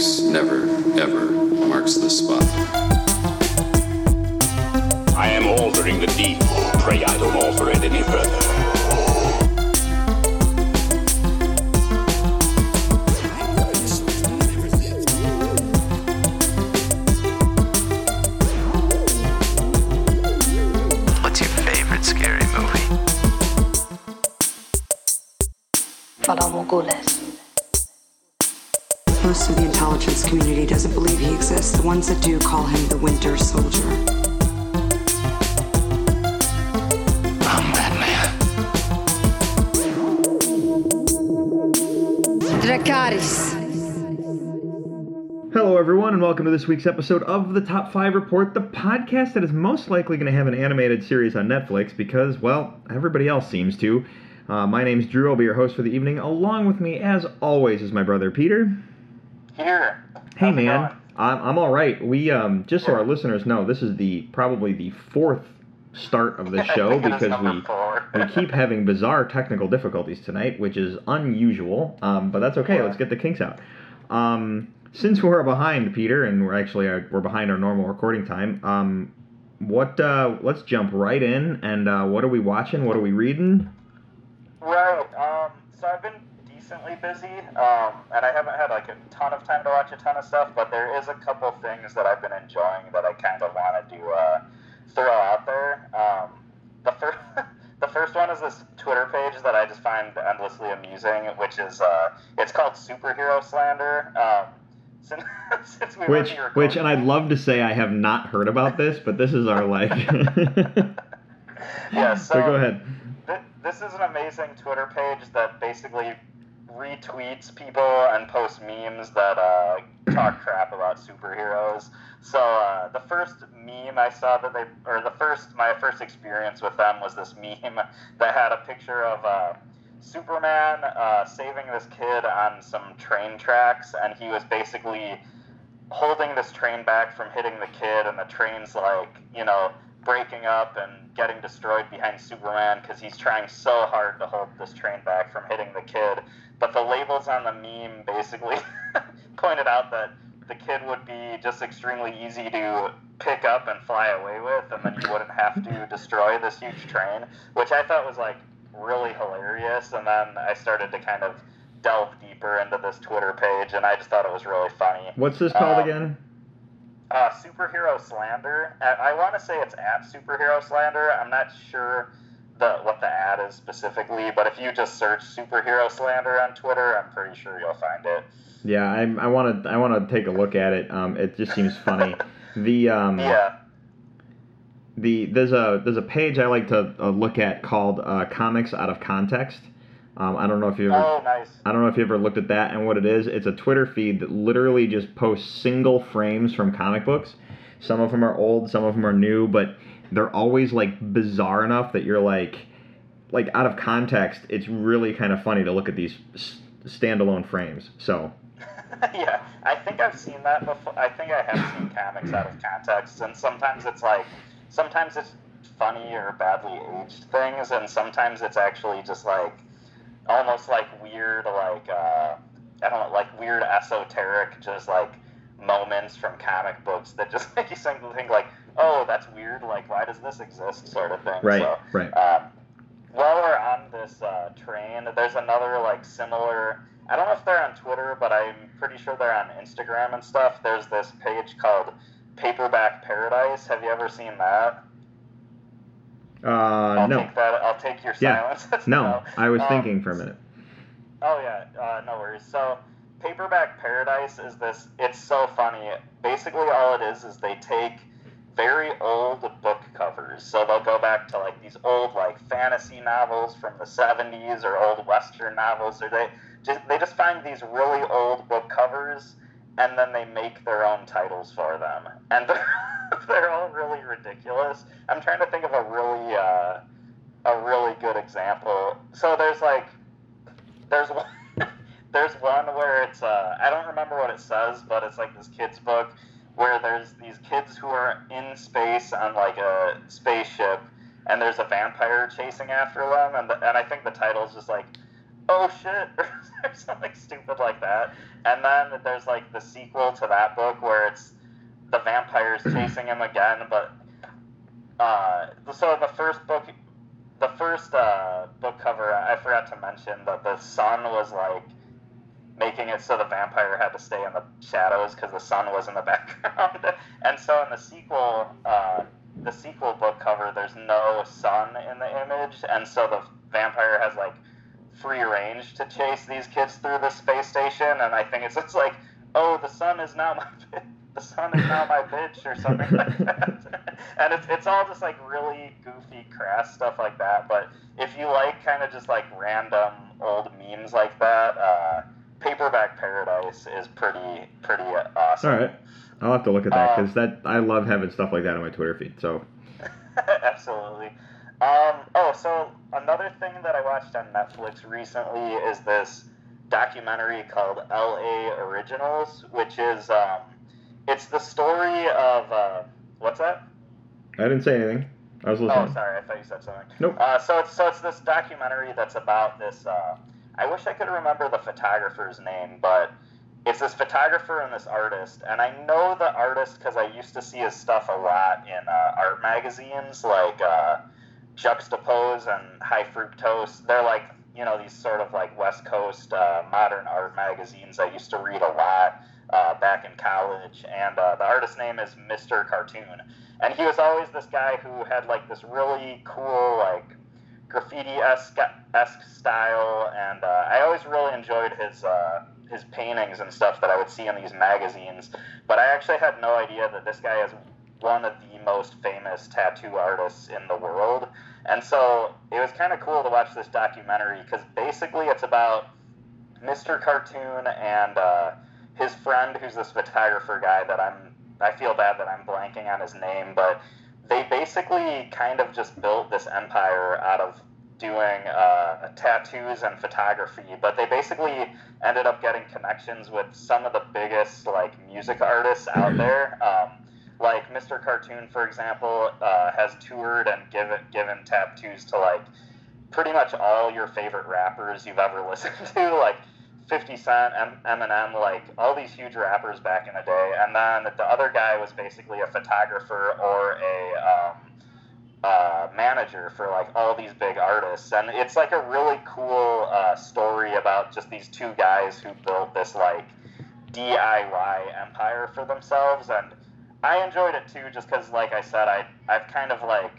Netflix never, ever marks the spot. I am altering the deed. Pray I don't alter it any further. Intelligence community doesn't believe he exists. The ones that do call him the Winter Soldier. I'm Batman. Dracarys. Hello, everyone, and welcome to this week's episode of the Top 5 Report, the podcast that is most likely going to have an animated series on Netflix because, well, everybody else seems to. Uh, my name's Drew. I'll be your host for the evening. Along with me, as always, is my brother Peter. Here. Hey, man. I'm, I'm all right. We, um, just so our listeners know, this is the probably the fourth start of the show think it is because we we keep having bizarre technical difficulties tonight, which is unusual. Um, but that's okay. Let's get the kinks out. Um, since we're behind, Peter, and we're actually uh, we're behind our normal recording time. Um, what? Uh, let's jump right in. And uh, what are we watching? What are we reading? Right. Um. So I've been decently busy. Um. And I haven't had like a ton of time to watch a ton of stuff, but there is a couple things that I've been enjoying that I kind of wanted to uh, throw out there. Um. The first. The first one is this Twitter page that I just find endlessly amusing, which is uh, it's called Superhero Slander. Um, since, since we Which, which, and I'd love to say I have not heard about this, but this is our like. Yeah, so But go ahead. This is an amazing Twitter page that basically retweets people and posts memes that uh, talk crap about superheroes. So uh, the first meme I saw that they, or the first my first experience with them was this meme that had a picture of uh, Superman uh, saving this kid on some train tracks, and he was basically holding this train back from hitting the kid, and the train's like, you know, breaking up and getting destroyed behind Superman because he's trying so hard to hold this train back from hitting the kid. But the labels on the meme basically pointed out that the kid would be just extremely easy to pick up and fly away with, and then you wouldn't have to destroy this huge train, which I thought was like really hilarious. And then I started to kind of delve deeper into this Twitter page, and I just thought it was really funny. What's this called Um, again? Uh, superhero slander. I, I want to say it's at superhero slander. I'm not sure the what the ad is specifically, but if you just search superhero slander on Twitter, I'm pretty sure you'll find it. Yeah, I'm, I want to I want to take a look at it. Um, it just seems funny. The um, Yeah. the there's a there's a page I like to uh, look at called uh, Comics Out of Context. Um, I don't know if you ever Oh, nice. I don't know if you ever looked at that and what it is. It's a Twitter feed that literally just posts single frames from comic books. Some of them are old, some of them are new, but they're always like bizarre enough that you're like like out of context. It's really kind of funny to look at these standalone frames. So yeah, I think I've seen that before. I think I have seen comics out of context, and sometimes it's like, sometimes it's funny or badly aged things, and sometimes it's actually just like, almost like weird, like uh, I don't know, like weird esoteric, just like moments from comic books that just make you think like, oh, that's weird. Like, why does this exist? Sort of thing. Right, So, right. Um, while we're on this uh, train, there's another like similar. I don't know if they're on Twitter, but I'm pretty sure they're on Instagram and stuff. There's this page called Paperback Paradise. Have you ever seen that? uh, I'll no, take that. I'll take your Yeah. silence. no, I was Um, thinking for a minute. Oh yeah, uh, no worries. So, Paperback Paradise is this. It's so funny. Basically, all it is is they take very old book covers. So they'll go back to like these old like fantasy novels from the 70s or old western novels, or they just they just find these really old book covers and then they make their own titles for them, and they're, they're all really ridiculous. I'm trying to think of a really uh, a really good example. So there's like there's one there's one where it's uh, I don't remember what it says, but it's like this kid's book where there's these kids who are in space on like a spaceship, and there's a vampire chasing after them, and the, and I think the title is just like oh shit, or something stupid like that. And then there's like the sequel to that book where it's the vampires chasing him again, but uh, so the first book, the first uh, book cover, I forgot to mention that the sun was like making it so the vampire had to stay in the shadows because the sun was in the background. and so in the sequel, uh, the sequel book cover, there's no sun in the image, and so the vampire has like free range to chase these kids through the space station. And I think it's just like, oh, the sun is now my the sun is now my bitch or something like that. and it's it's all just like really goofy, crass stuff like that. But if you like kind of just like random old memes like that. Uh, Paperback Paradise is pretty pretty awesome. All right, I'll have to look at that Um, because that I love having stuff like that on my Twitter feed. So Absolutely. Um, oh, so another thing that I watched on Netflix recently is this documentary called L.A. Originals, which is um, it's the story of uh, what's that? I didn't say anything. I was listening. Oh, sorry, I thought you said something. Nope. Uh, so it's so it's this documentary that's about this. Uh, I wish I could remember the photographer's name, but it's this photographer and this artist, and I know the artist because I used to see his stuff a lot in uh, art magazines like uh, Juxtapose and High Fructose. They're like you know these sort of like West Coast uh, modern art magazines I used to read a lot uh, back in college, and uh, the artist's name is Mr. Cartoon, and he was always this guy who had like this really cool like graffiti-esque style, and uh, I always really enjoyed his uh, his paintings and stuff that I would see in these magazines. But I actually had no idea that this guy is one of the most famous tattoo artists in the world, and so it was kind of cool to watch this documentary because basically it's about Mr. Cartoon and uh, his friend, who's this photographer guy that I'm. I feel bad that I'm blanking on his name, but they basically kind of just built this empire out of doing uh, tattoos and photography. But they basically ended up getting connections with some of the biggest like music artists out there. Um, like Mr. Cartoon, for example, uh, has toured and given given tattoos to like pretty much all your favorite rappers you've ever listened to, like 50 Cent, Eminem, like all these huge rappers back in the day. And then the other guy was basically a photographer or a um, uh, manager for like all these big artists. And it's like a really cool uh, story about just these two guys who built this like DIY empire for themselves. And I enjoyed it too, just because, like I said, I I've kind of like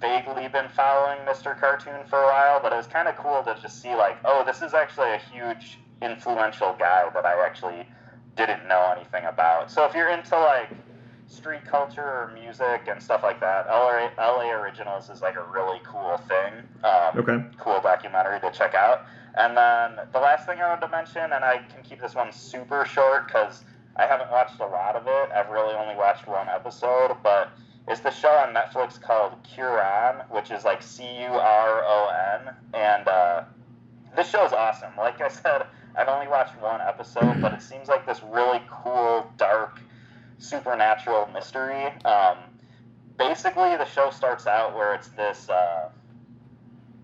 vaguely been following Mr. Cartoon for a while, but it was kind of cool to just see like, oh, this is actually a huge influential guy that I actually didn't know anything about. So if you're into like street culture or music and stuff like that, LA, LA Originals is like a really cool thing. Um, Okay. Cool documentary to check out. And then the last thing I wanted to mention, and I can keep this one super short because I haven't watched a lot of it. I've really only watched one episode, but it's the show on Netflix called Curon, which is like C U R O N, and uh, this show is awesome. Like I said, I've only watched one episode, but it seems like this really cool, dark, supernatural mystery. Um, basically, the show starts out where it's this. Uh,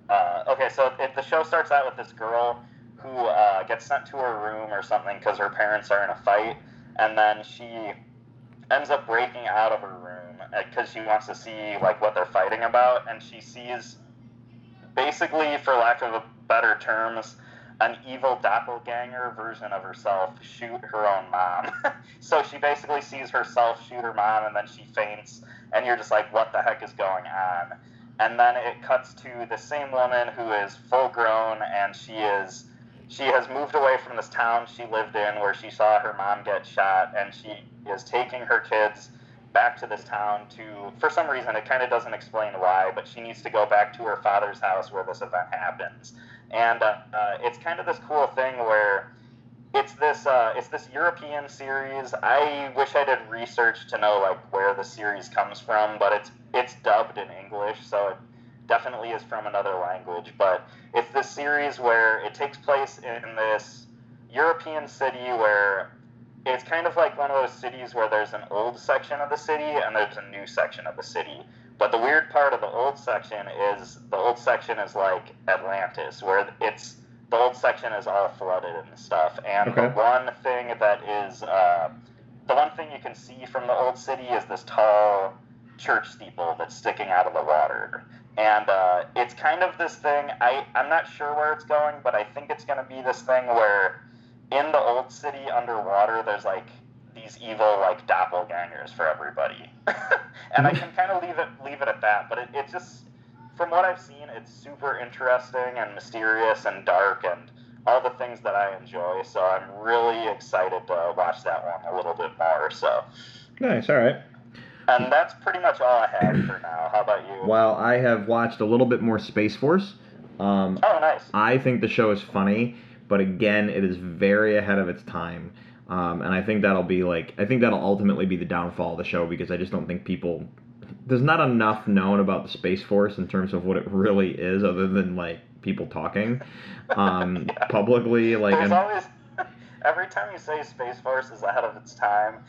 uh, okay, so the show starts out with this girl who uh, gets sent to her room or something because her parents are in a fight, and then she ends up breaking out of her room Uh, because she wants to see like what they're fighting about, and she sees basically, for lack of a better terms, an evil doppelganger version of herself shoot her own mom. so she basically sees herself shoot her mom, and then she faints, and you're just like, what the heck is going on? And then it cuts to the same woman who is full grown, and she is she has moved away from this town she lived in where she saw her mom get shot, and she is taking her kids back to this town to, for some reason, it kind of doesn't explain why, but she needs to go back to her father's house where this event happens. And uh, uh, it's kind of this cool thing where it's this uh, it's this European series. I wish I did research to know like where the series comes from, but it's it's dubbed in English, so it definitely is from another language. But it's this series where it takes place in this European city where it's kind of like one of those cities where there's an old section of the city and there's a new section of the city. But the weird part of the old section is the old section is like Atlantis, where it's the old section is all flooded and stuff. And Okay. the one thing that is uh, the one thing you can see from the old city is this tall church steeple that's sticking out of the water. And uh, it's kind of this thing. I I'm not sure where it's going, but I think it's going to be this thing where in the old city underwater, there's like these evil like doppelgangers for everybody. and I can kind of leave it leave it at that. But it, it just from what I've seen, it's super interesting and mysterious and dark and all the things that I enjoy. So I'm really excited to watch that one a little bit more. So, Nice. All right. and that's pretty much all I have for now. How about you? Well, I have watched a little bit more Space Force. Um, Oh, nice. I think the show is funny, but again, it is very ahead of its time. Um, and I think that'll be like, I think that'll ultimately be the downfall of the show because I just don't think people, there's not enough known about the Space Force in terms of what it really is other than like people talking um, publicly. Like, There's and, always every time you say Space Force is ahead of its time,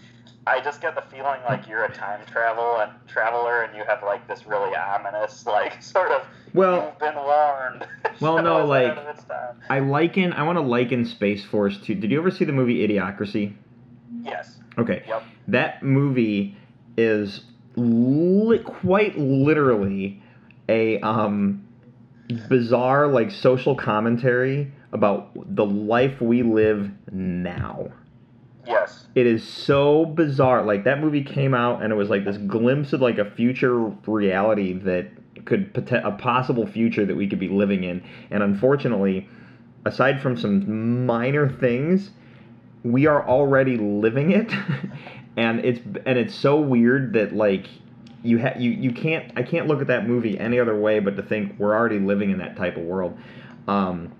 I just get the feeling like you're a time travel and traveler and you have like this really ominous like sort of Well- you've been warned. Well, no, like- ahead of its time. I liken, I want to liken Space Force to, did you ever see the movie Idiocracy? Yes. Okay. Yep. That movie is li- quite literally a um, bizarre, like, social commentary about the life we live now. Yes. It is so bizarre. Like, that movie came out and it was like this glimpse of, like, a future reality that could, a possible future that we could be living in. And unfortunately, aside from some minor things, we are already living it and it's and it's so weird that like you ha- you you can't I can't look at that movie any other way but to think we're already living in that type of world um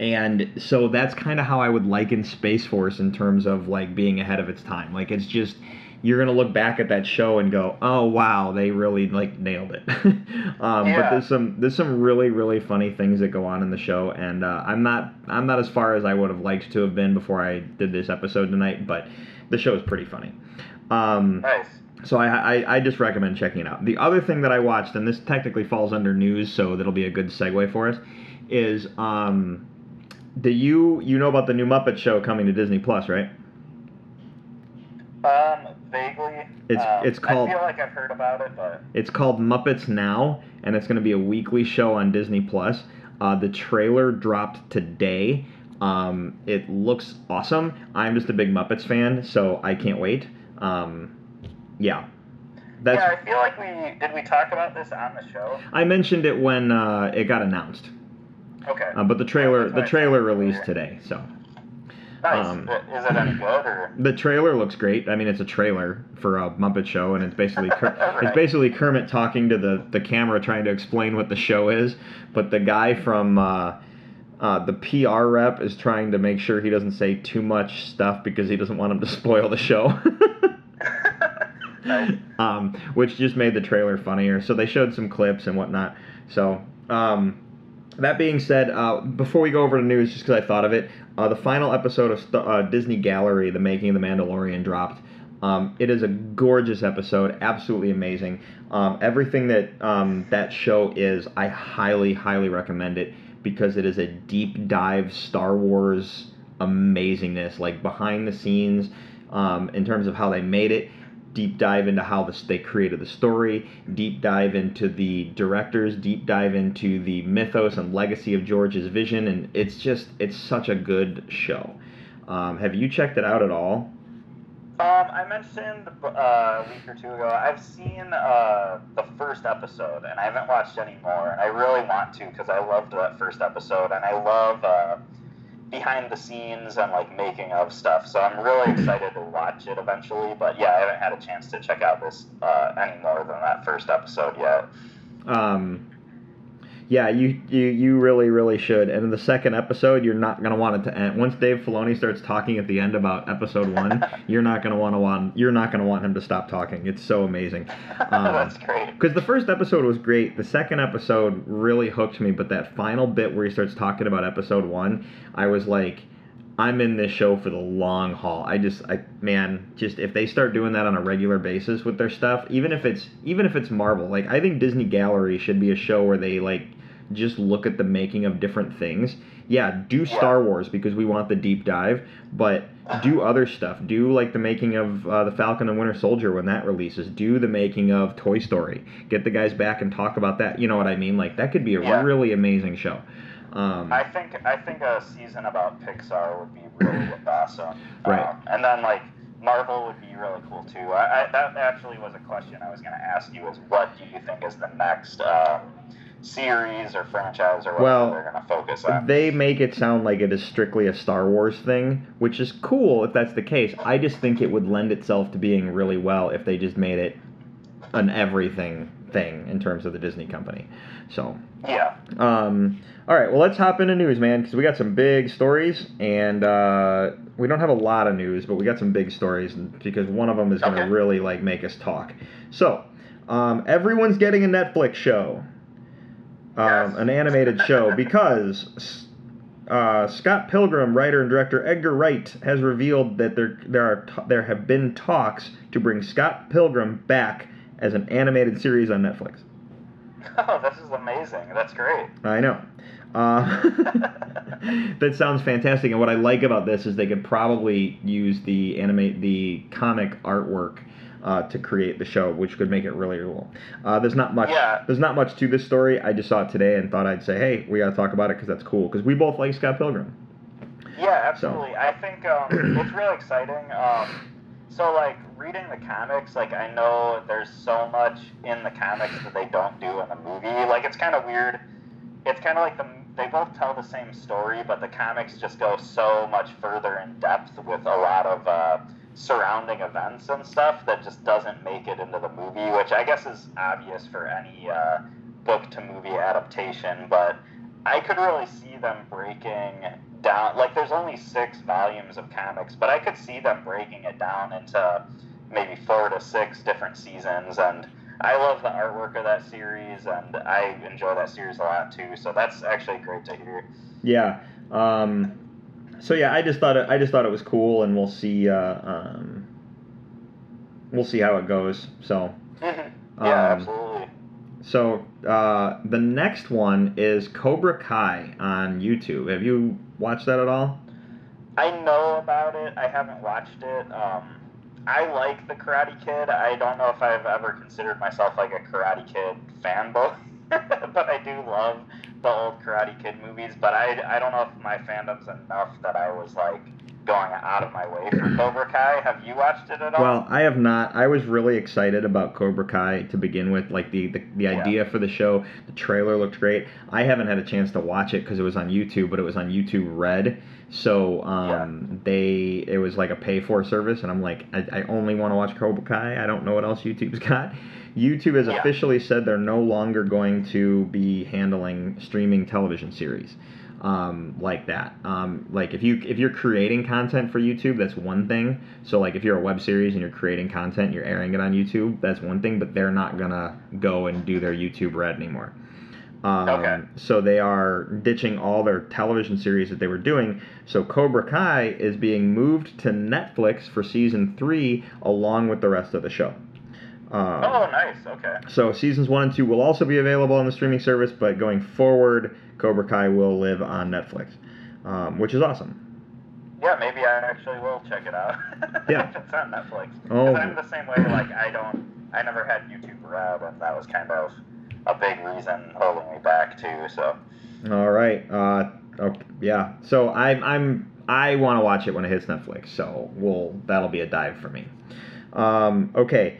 and so that's kind of how I would liken Space Force in terms of like being ahead of its time like it's just you're gonna look back at that show and go oh wow they really like nailed it um, but there's some there's some really really funny things that go on in the show and uh, i'm not i'm not as far as i would have liked to have been before i did this episode tonight but the show is pretty funny um, Nice. so I, I, I just recommend checking it out. The other thing that I watched, and this technically falls under news, so that'll be a good segue for us, is um, do you you know about the new Muppet Show coming to Disney Plus, right? Um, vaguely. It's- um, it's called- I feel like I've heard about it, but It's called Muppets Now, and it's going to be a weekly show on Disney Plus. Uh, the trailer dropped today. Um, it looks awesome. I'm just a big Muppets fan, so I can't wait. Um, yeah, that's. yeah, I feel like we did we talk about this on the show. I mentioned it when uh, it got announced, Okay. uh, but the trailer the trailer released today. So Nice. um, Is it any good or? the trailer looks great. I mean, it's a trailer for a Muppet Show, and it's basically Ker- it's basically Kermit talking to the the camera, trying to explain what the show is. But the guy from uh, uh, the PR rep is trying to make sure he doesn't say too much stuff because he doesn't want him to spoil the show. Nice. um, which just made the trailer funnier. So they showed some clips and whatnot. So um, that being said, uh, before we go over to news, just because I thought of it, uh, the final episode of uh, Disney Gallery, The Making of the Mandalorian, dropped. Um, it is a gorgeous episode, absolutely amazing. Um, everything that um, that show is, I highly, highly recommend it because it is a deep dive Star Wars amazingness, like behind the scenes, um, in terms of how they made it deep dive into how this, they created the story, deep dive into the directors, deep dive into the mythos and legacy of George's vision, and it's just it's such a good show. Um, have you checked it out at all? Um, I mentioned uh, a week or two ago. I've seen uh, the first episode, and I haven't watched any more. And I really want to because I loved that first episode, and I love uh, behind the scenes and like making of stuff. So I'm really excited to watch it eventually. But yeah, I haven't had a chance to check out this uh, any more than that first episode yet. Um, yeah, you, you you really really should. And in the second episode, you're not gonna want it to end. Once Dave Filoni starts talking at the end about episode one, you're not gonna want to want you're not gonna want him to stop talking. It's so amazing. Um, That's great. Because the first episode was great. The second episode really hooked me, but that final bit where he starts talking about episode one, I was like, I'm in this show for the long haul. I just, I man, just if they start doing that on a regular basis with their stuff, even if it's even if it's Marvel, like I think Disney Gallery should be a show where they like just look at the making of different things yeah, do Star Wars because we want the deep dive, but do other stuff. Do like the making of uh, the Falcon and Winter Soldier when that releases. Do the making of Toy Story. Get the guys back and talk about that. You know what I mean? Like that could be a Yeah. really amazing show. Um, I think I think a season about Pixar would be really awesome. Right. Um, and then like Marvel would be really cool too. I, I, that actually was a question I was going to ask you: is what do you think is the next um, series or franchise or whatever Well, they're going to focus on? they make it sound like it is strictly a Star Wars thing, which is cool if that's the case. I just think it would lend itself to being really well if they just made it an everything thing in terms of the Disney company. So, yeah. um, all right, well, let's hop into news, man, because we got some big stories, and uh, we don't have a lot of news, but we got some big stories because one of them is going to Okay. really like make us talk. So, um, everyone's getting a Netflix show, um, an animated show, because uh, Scott Pilgrim, writer and director Edgar Wright, has revealed that there there are t- there have been talks to bring Scott Pilgrim back as an animated series on Netflix. Oh, this is amazing. That's great. I know. Uh, that sounds fantastic. And what I like about this is they could probably use the animate the comic artwork uh, to create the show, which could make it really cool. Uh, there's not much. Yeah. There's not much to this story. I just saw it today and thought I'd say, hey, we got to talk about it because that's cool. Because we both like Scott Pilgrim. Yeah, absolutely. I think um, it's really exciting. Um, so, like, reading the comics, like, I know there's so much in the comics that they don't do in the movie. Like, it's kind of weird. It's kind of like the they both tell the same story, but the comics just go so much further in depth with a lot of uh, surrounding events and stuff that just doesn't make it into the movie, which I guess is obvious for any uh, book to movie adaptation. But I could really see them breaking down. Like, there's only six volumes of comics, but I could see them breaking it down into maybe four to six different seasons. And I love the artwork of that series, and I enjoy that series a lot too. So that's actually great to hear. Yeah. Um, so yeah, I just thought it, I just thought it was cool, and we'll see. Uh, um, we'll see how it goes. So. yeah, Um, absolutely. So uh, the next one is Cobra Kai on YouTube. Have you watched that at all? I know about it. I haven't watched it. Um, I like the Karate Kid. I don't know if I've ever considered myself like a Karate Kid fanboy, but I do love the old Karate Kid movies. But I, I don't know if my fandom's enough that I was like going out of my way for Cobra Kai. Have you watched it at all? Well, I have not. I was really excited about Cobra Kai to begin with. Like the the, the Yeah. idea for the show, the trailer looked great. I haven't had a chance to watch it because it was on YouTube, but it was on YouTube Red. So um, they it was like a pay for service, and I'm like, I, I only want to watch Cobra Kai. I don't know what else YouTube's got. YouTube has Yeah. officially said they're no longer going to be handling streaming television series um, like that. Um, like if you if you're creating content for YouTube, that's one thing. So like if you're a web series and you're creating content, you're airing it on YouTube, that's one thing. But they're not gonna go and do their YouTube Red anymore. Um, Okay. So they are ditching all their television series that they were doing. So Cobra Kai is being moved to Netflix for season three, along with the rest of the show. Um, oh, nice. Okay. so seasons one and two will also be available on the streaming service, but going forward, Cobra Kai will live on Netflix, um, which is awesome. Yeah, maybe I actually will check it out. Yeah. if it's on Netflix. Oh. Because I'm the same way. Like I don't, I never had YouTube Red, and that was kind of a big reason holding me back too. So All right. Uh, okay, yeah. So I'm I'm I want to watch it when it hits Netflix. So we'll that'll be a dive for me. Um, okay.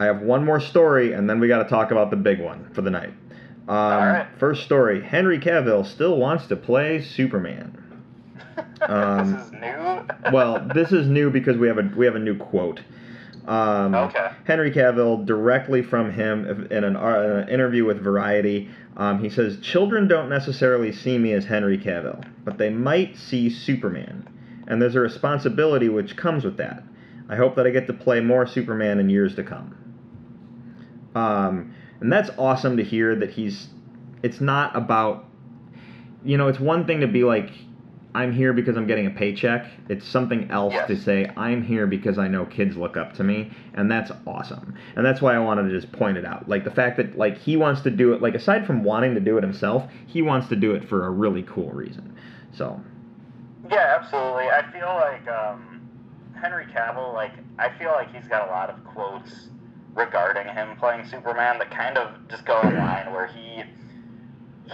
I have one more story, and then we got to talk about the big one for the night. Um, right. First story: Henry Cavill still wants to play Superman. Um, this is new. well, this is new because we have a we have a new quote. Um, Okay. Henry Cavill, directly from him in an, uh, an interview with Variety, um, he says, "Children don't necessarily see me as Henry Cavill, but they might see Superman, and there's a responsibility which comes with that. I hope that I get to play more Superman in years to come." Um, and that's awesome to hear that he's. It's not about. You know, it's one thing to be like, I'm here because I'm getting a paycheck. It's something else Yes. to say I'm here because I know kids look up to me, and that's awesome. And that's why I wanted to just point it out. Like the fact that like he wants to do it. Like aside from wanting to do it himself, he wants to do it for a really cool reason. So Yeah, absolutely. I feel like um, Henry Cavill, like I feel like he's got a lot of quotes regarding him playing Superman that kind of just go in line where he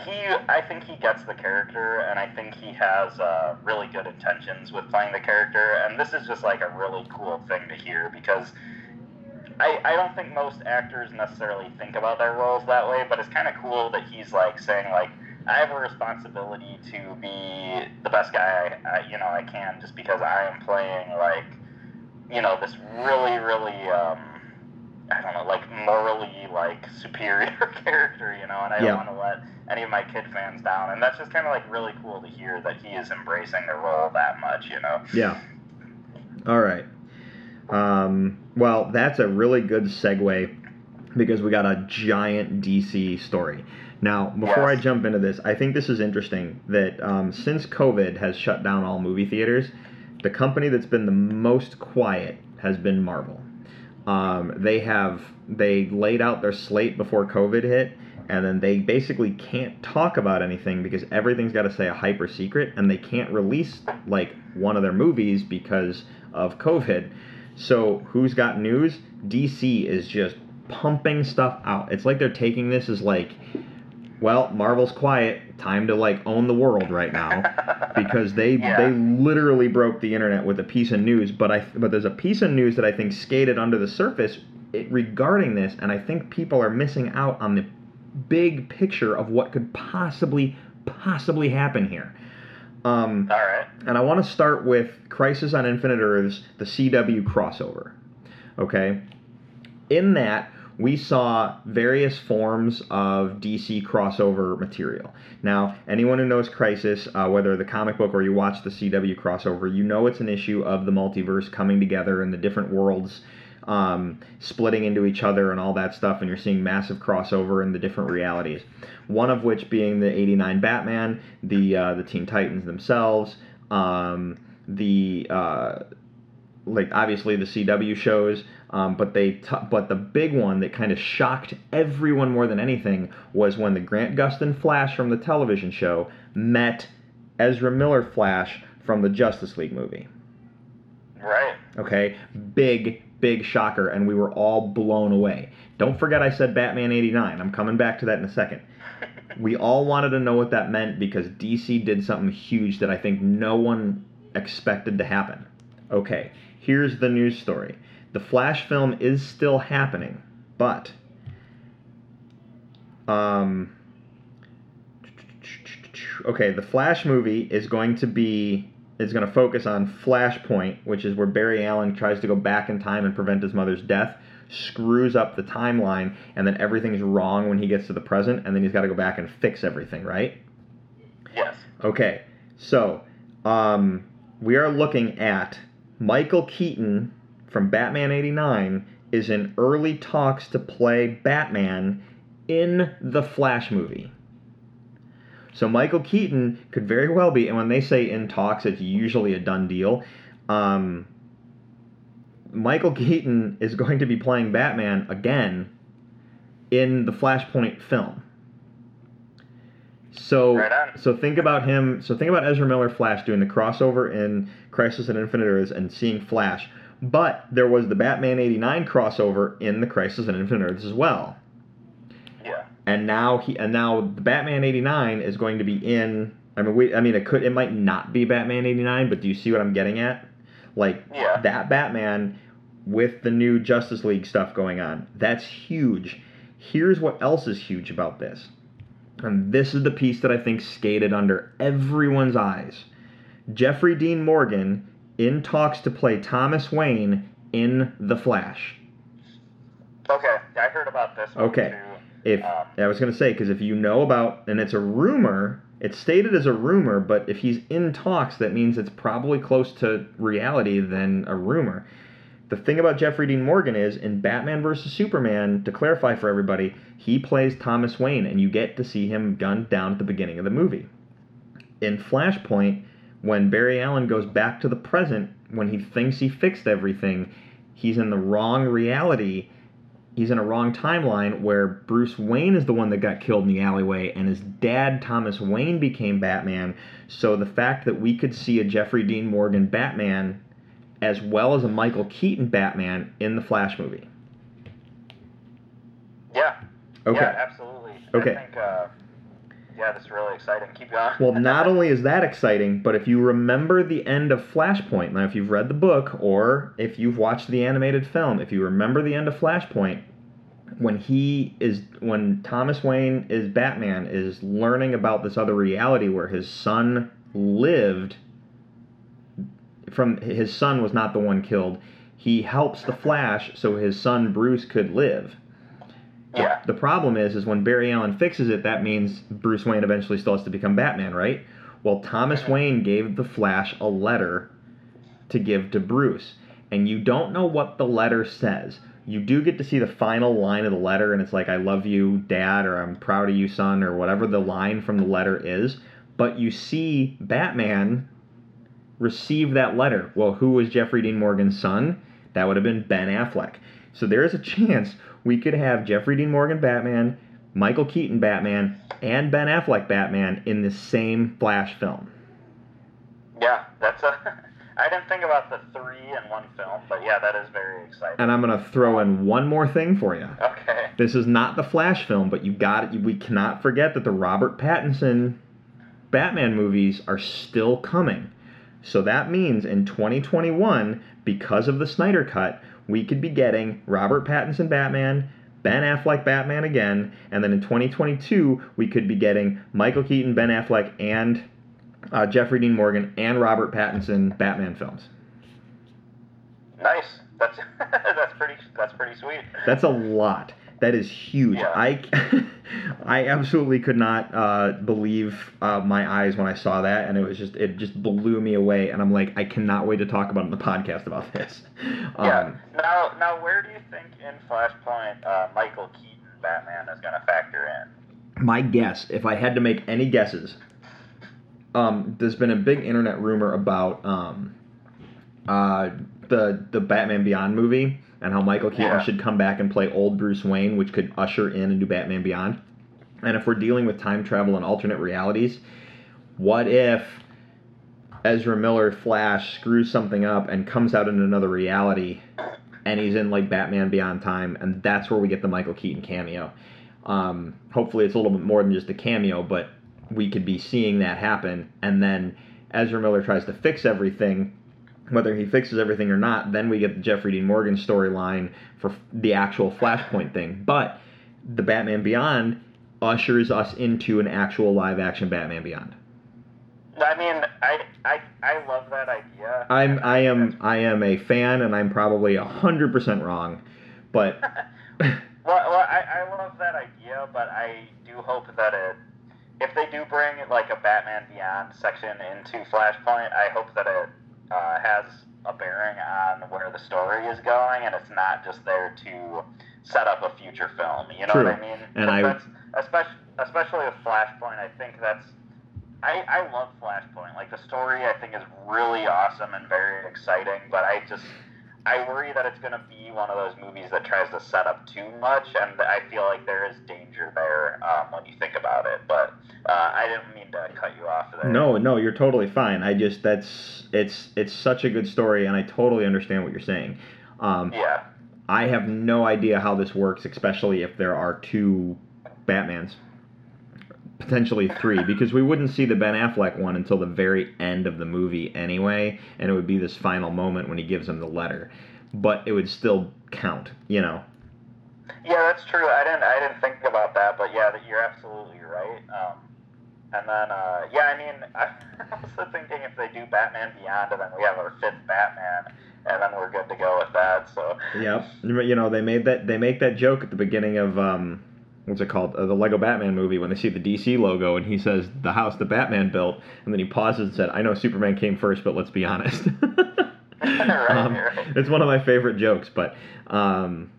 he I think he gets the character and I think he has uh, really good intentions with playing the character. And this is just like a really cool thing to hear because I, I don't think most actors necessarily think about their roles that way, but it's kind of cool that he's like saying like I have a responsibility to be the best guy I, I you know I can just because I am playing like you know this really really um, I don't know like morally like superior character you know and I Yeah. don't want to let any of my kid fans down and that's just kind of like really cool to hear that he is embracing the role that much you know yeah. All right. Um, well, that's a really good segue because we got a giant DC story. Now, before Yes. I jump into this, I think this is interesting that um, since COVID has shut down all movie theaters, the company that's been the most quiet has been Marvel. Um, they have they laid out their slate before COVID hit, and then they basically can't talk about anything because everything's got to say a hyper secret, and they can't release like one of their movies because of COVID. So who's got news? DC is just pumping stuff out. It's like they're taking this as like, well, Marvel's quiet, time to like own the world right now because they Yeah. they literally broke the internet with a piece of news. But I but there's a piece of news that I think skated under the surface it, regarding this, and I think people are missing out on the big picture of what could possibly possibly happen here. Um, all right and I want to start with Crisis on Infinite Earths, the CW crossover. Okay? In that, we saw various forms of DC crossover material. Now, anyone who knows Crisis, uh, whether the comic book or you watch the CW crossover, you know it's an issue of the multiverse coming together and the different worlds um, splitting into each other and all that stuff, and you're seeing massive crossover in the different realities. One of which being the '89 Batman, the uh, the Teen Titans themselves, um, the uh, like obviously the CW shows, um, but they t- but the big one that kind of shocked everyone more than anything was when the Grant Gustin Flash from the television show met Ezra Miller Flash from the Justice League movie. right Okay, big big shocker, and we were all blown away. Don't forget I said Batman '89. I'm coming back to that in a second. We all wanted to know what that meant because DC did something huge that I think no one expected to happen. Okay, here's the news story. The Flash film is still happening, but um okay, the Flash movie is going to be is going to focus on Flashpoint, which is where Barry Allen tries to go back in time and prevent his mother's death, screws up the timeline, and then everything's wrong when he gets to the present, and then he's got to go back and fix everything, right? yes Okay, so um, we are looking at Michael Keaton from Batman 89 is in early talks to play Batman in the Flash movie. So Michael Keaton could very well be, and when they say in talks, it's usually a done deal. Um, Michael Keaton is going to be playing Batman again in the Flashpoint film. So Right so think about him. So think about Ezra Miller Flash doing the crossover in Crisis and Infinite Earths and seeing Flash. But there was the Batman '89 crossover in the Crisis on Infinite Earths as well. yeah And now he and now the Batman '89 is going to be in. I mean, we. I mean, it could. It might not be Batman '89, but do you see what I'm getting at? Like Yeah. that Batman with the new Justice League stuff going on. That's huge. Here's what else is huge about this. And this is the piece that I think skated under everyone's eyes. Jeffrey Dean Morgan in talks to play Thomas Wayne in The Flash. okay i heard about this one Okay. too. If Um, I was going to say, because if you know about, and it's a rumor, it's stated as a rumor, but if he's in talks, that means it's probably close to reality than a rumor. The thing about Jeffrey Dean Morgan is in Batman vs Superman, to clarify for everybody, he plays Thomas Wayne, and you get to see him gunned down at the beginning of the movie. In Flashpoint, when Barry Allen goes back to the present, when he thinks he fixed everything, he's in the wrong reality. He's in a wrong timeline where Bruce Wayne is the one that got killed in the alleyway, and his dad, Thomas Wayne, became Batman. So the fact that we could see a Jeffrey Dean Morgan Batman as well as a Michael Keaton Batman in the Flash movie. Yeah. Okay. Yeah, absolutely. Okay. I think, uh, yeah, this is really exciting. Keep going. Well, not only is that exciting, but if you remember the end of Flashpoint, now if you've read the book or if you've watched the animated film, if you remember the end of Flashpoint, when he is when Thomas Wayne is Batman is learning about this other reality where his son lived from his son was not the one killed. He helps the Flash so his son Bruce could live. Yeah. The problem is, is when Barry Allen fixes it, that means Bruce Wayne eventually still has to become Batman, right? Well, Thomas Wayne gave the Flash a letter to give to Bruce, and you don't know what the letter says. You do get to see the final line of the letter, and it's like, I love you, Dad, or I'm proud of you, son, or whatever the line from the letter is. But you see Batman receive that letter. Well, who was Jeffrey Dean Morgan's son? That would have been Ben Affleck. So there is a chance we could have Jeffrey Dean Morgan Batman, Michael Keaton Batman, and Ben Affleck Batman in the same Flash film. Yeah, that's a. I didn't think about the three in one film, but yeah, that is very exciting. And I'm going to throw in one more thing for you. Okay. This is not the Flash film, but you got it. We cannot forget that the Robert Pattinson Batman movies are still coming. So that means in 2021, because of the Snyder Cut, we could be getting Robert Pattinson Batman, Ben Affleck Batman again, and then in 2022, we could be getting Michael Keaton, Ben Affleck, and uh, Jeffrey Dean Morgan and Robert Pattinson Batman films. Nice. That's that's pretty. That's pretty sweet. That's a lot. That is huge. Yeah. I, I absolutely could not uh, believe uh, my eyes when I saw that, and it was just it just blew me away. And I'm like, I cannot wait to talk about it in the podcast about this. Yeah. Um, Now, now, where do you think in Flashpoint uh, Michael Keaton Batman is going to factor in? my guess, if I had to make any guesses, um, there's been a big internet rumor about um, uh, the the Batman Beyond movie and how Michael Keaton Yeah. should come back and play old Bruce Wayne, which could usher in and do Batman Beyond. And if we're dealing with time travel and alternate realities, what if Ezra Miller Flash screws something up and comes out in another reality and he's in like Batman Beyond Time, and that's where we get the Michael Keaton cameo. Um, hopefully, it's a little bit more than just a cameo, but we could be seeing that happen, and then Ezra Miller tries to fix everything. Whether he fixes everything or not, then we get the Jeffrey Dean Morgan storyline for the actual Flashpoint thing. But the Batman Beyond ushers us into an actual live action Batman Beyond. I mean, I, I, I love that idea. I'm I am I am a fan, and I'm probably hundred percent wrong, but Well, well I, I love that idea, but I do hope that it, if they do bring like a Batman Beyond section into Flashpoint, I hope that it uh, has a bearing on where the story is going, and it's not just there to set up a future film. You know True. what I mean? And I- that's, especially especially with Flashpoint, I think that's. I, I love Flashpoint. Like the story, I think is really awesome and very exciting. But I just I worry that it's going to be one of those movies that tries to set up too much, and I feel like there is danger there um, when you think about it. But uh, I didn't mean to cut you off there. no, no, you're totally fine. I just that's it's it's such a good story, and I totally understand what you're saying. Um, Yeah. I have no idea how this works, especially if there are two Batmans, potentially three, because we wouldn't see the Ben Affleck one until the very end of the movie anyway, and it would be this final moment when he gives him the letter. But it would still count, you know. Yeah, that's true. I didn't I didn't think about that, but yeah, you're absolutely right. Um, and then uh, yeah, I mean, I'm also thinking if they do Batman Beyond, and then we have our fifth Batman, and then we're good to go with that. So Yep. You know, they made that they make that joke at the beginning of um what's it called? Uh, the Lego Batman movie when they see the DC logo and he says the house the Batman built and then he pauses and said, "I know Superman came first, but let's be honest." Right, Um, right. It's one of my favorite jokes, but um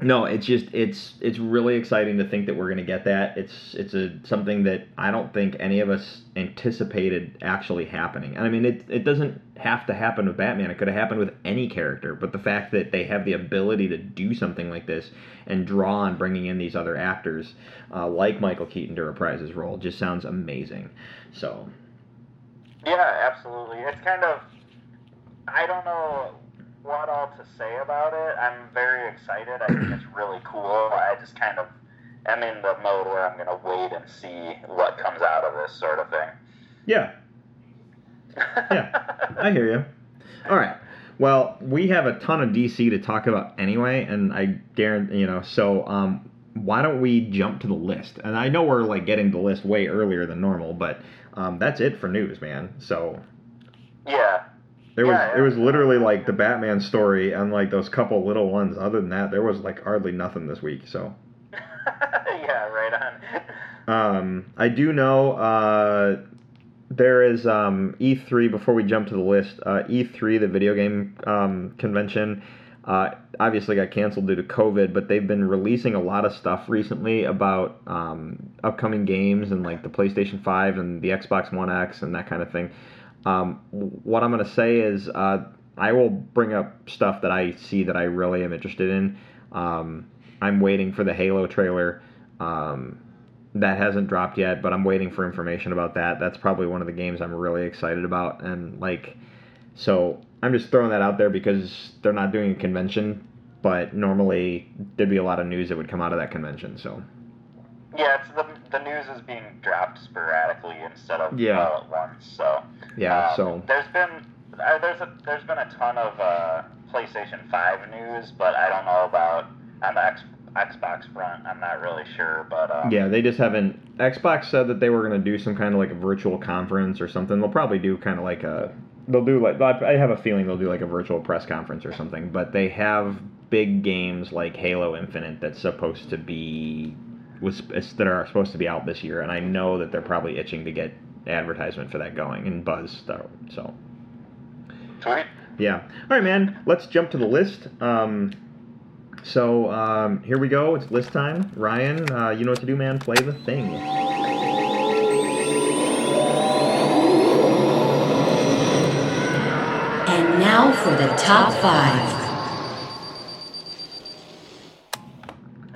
no, it's just it's it's really exciting to think that we're gonna get that. It's it's a something that I don't think any of us anticipated actually happening. And I mean, it it doesn't have to happen with Batman. It could have happened with any character. But the fact that they have the ability to do something like this and draw on bringing in these other actors uh, like Michael Keaton to reprise his role just sounds amazing. So Yeah, absolutely. It's kind of I don't know what all to say about it. I'm very excited. I think it's really cool. I just kind of am in the mode where I'm gonna wait and see what comes out of this sort of thing. yeah, Yeah, I hear you. All right. Well, we have a ton of DC to talk about anyway, and I guarantee you know. So, um, why don't we jump to the list? And I know we're like getting the list way earlier than normal, but um, that's it for news, man. So yeah. There was Yeah, yeah. it was literally like the Batman story and like those couple little ones. Other than that, there was like hardly nothing this week. So. yeah, right on. Um, I do know uh, there is um, E3 before we jump to the list. Uh, E3, the video game um, convention, uh, obviously got canceled due to COVID, but they've been releasing a lot of stuff recently about um, upcoming games and like the PlayStation 5 and the Xbox One X and that kind of thing. Um, what I'm going to say is uh, I will bring up stuff that I see that I really am interested in. Um, I'm waiting for the Halo trailer. Um, that hasn't dropped yet, but I'm waiting for information about that. That's probably one of the games I'm really excited about, and like, so I'm just throwing that out there because they're not doing a convention, but normally there'd be a lot of news that would come out of that convention. So Yeah, it's the the news is being dropped sporadically instead of Yeah. all at once. So yeah, um, so there's been uh, there's a there's been a ton of uh, PlayStation Five news, but I don't know about on the X, Xbox front. I'm not really sure, but um, yeah, they just haven't. Xbox said that they were gonna do some kind of like a virtual conference or something. They'll probably do kind of like a. They'll do like I have a feeling they'll do like a virtual press conference or something. But they have big games like Halo Infinite that's supposed to be was that are supposed to be out this year, and I know that they're probably itching to get advertisement for that going and buzz. So, so Sweet. yeah. All right, man. Let's jump to the list. Um, so um, here we go. It's list time. Ryan, uh, you know what to do, man. Play the thing. And now for the top five.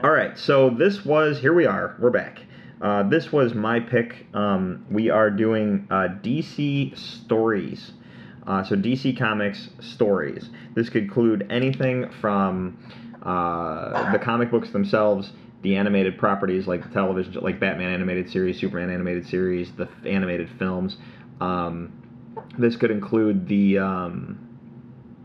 All right, so this was here we are. We're back. Uh, this was my pick. Um, we are doing uh, DC stories. Uh, so DC Comics stories. This could include anything from uh, the comic books themselves, the animated properties like the television, like Batman animated series, Superman animated series, the animated films. Um, this could include the um,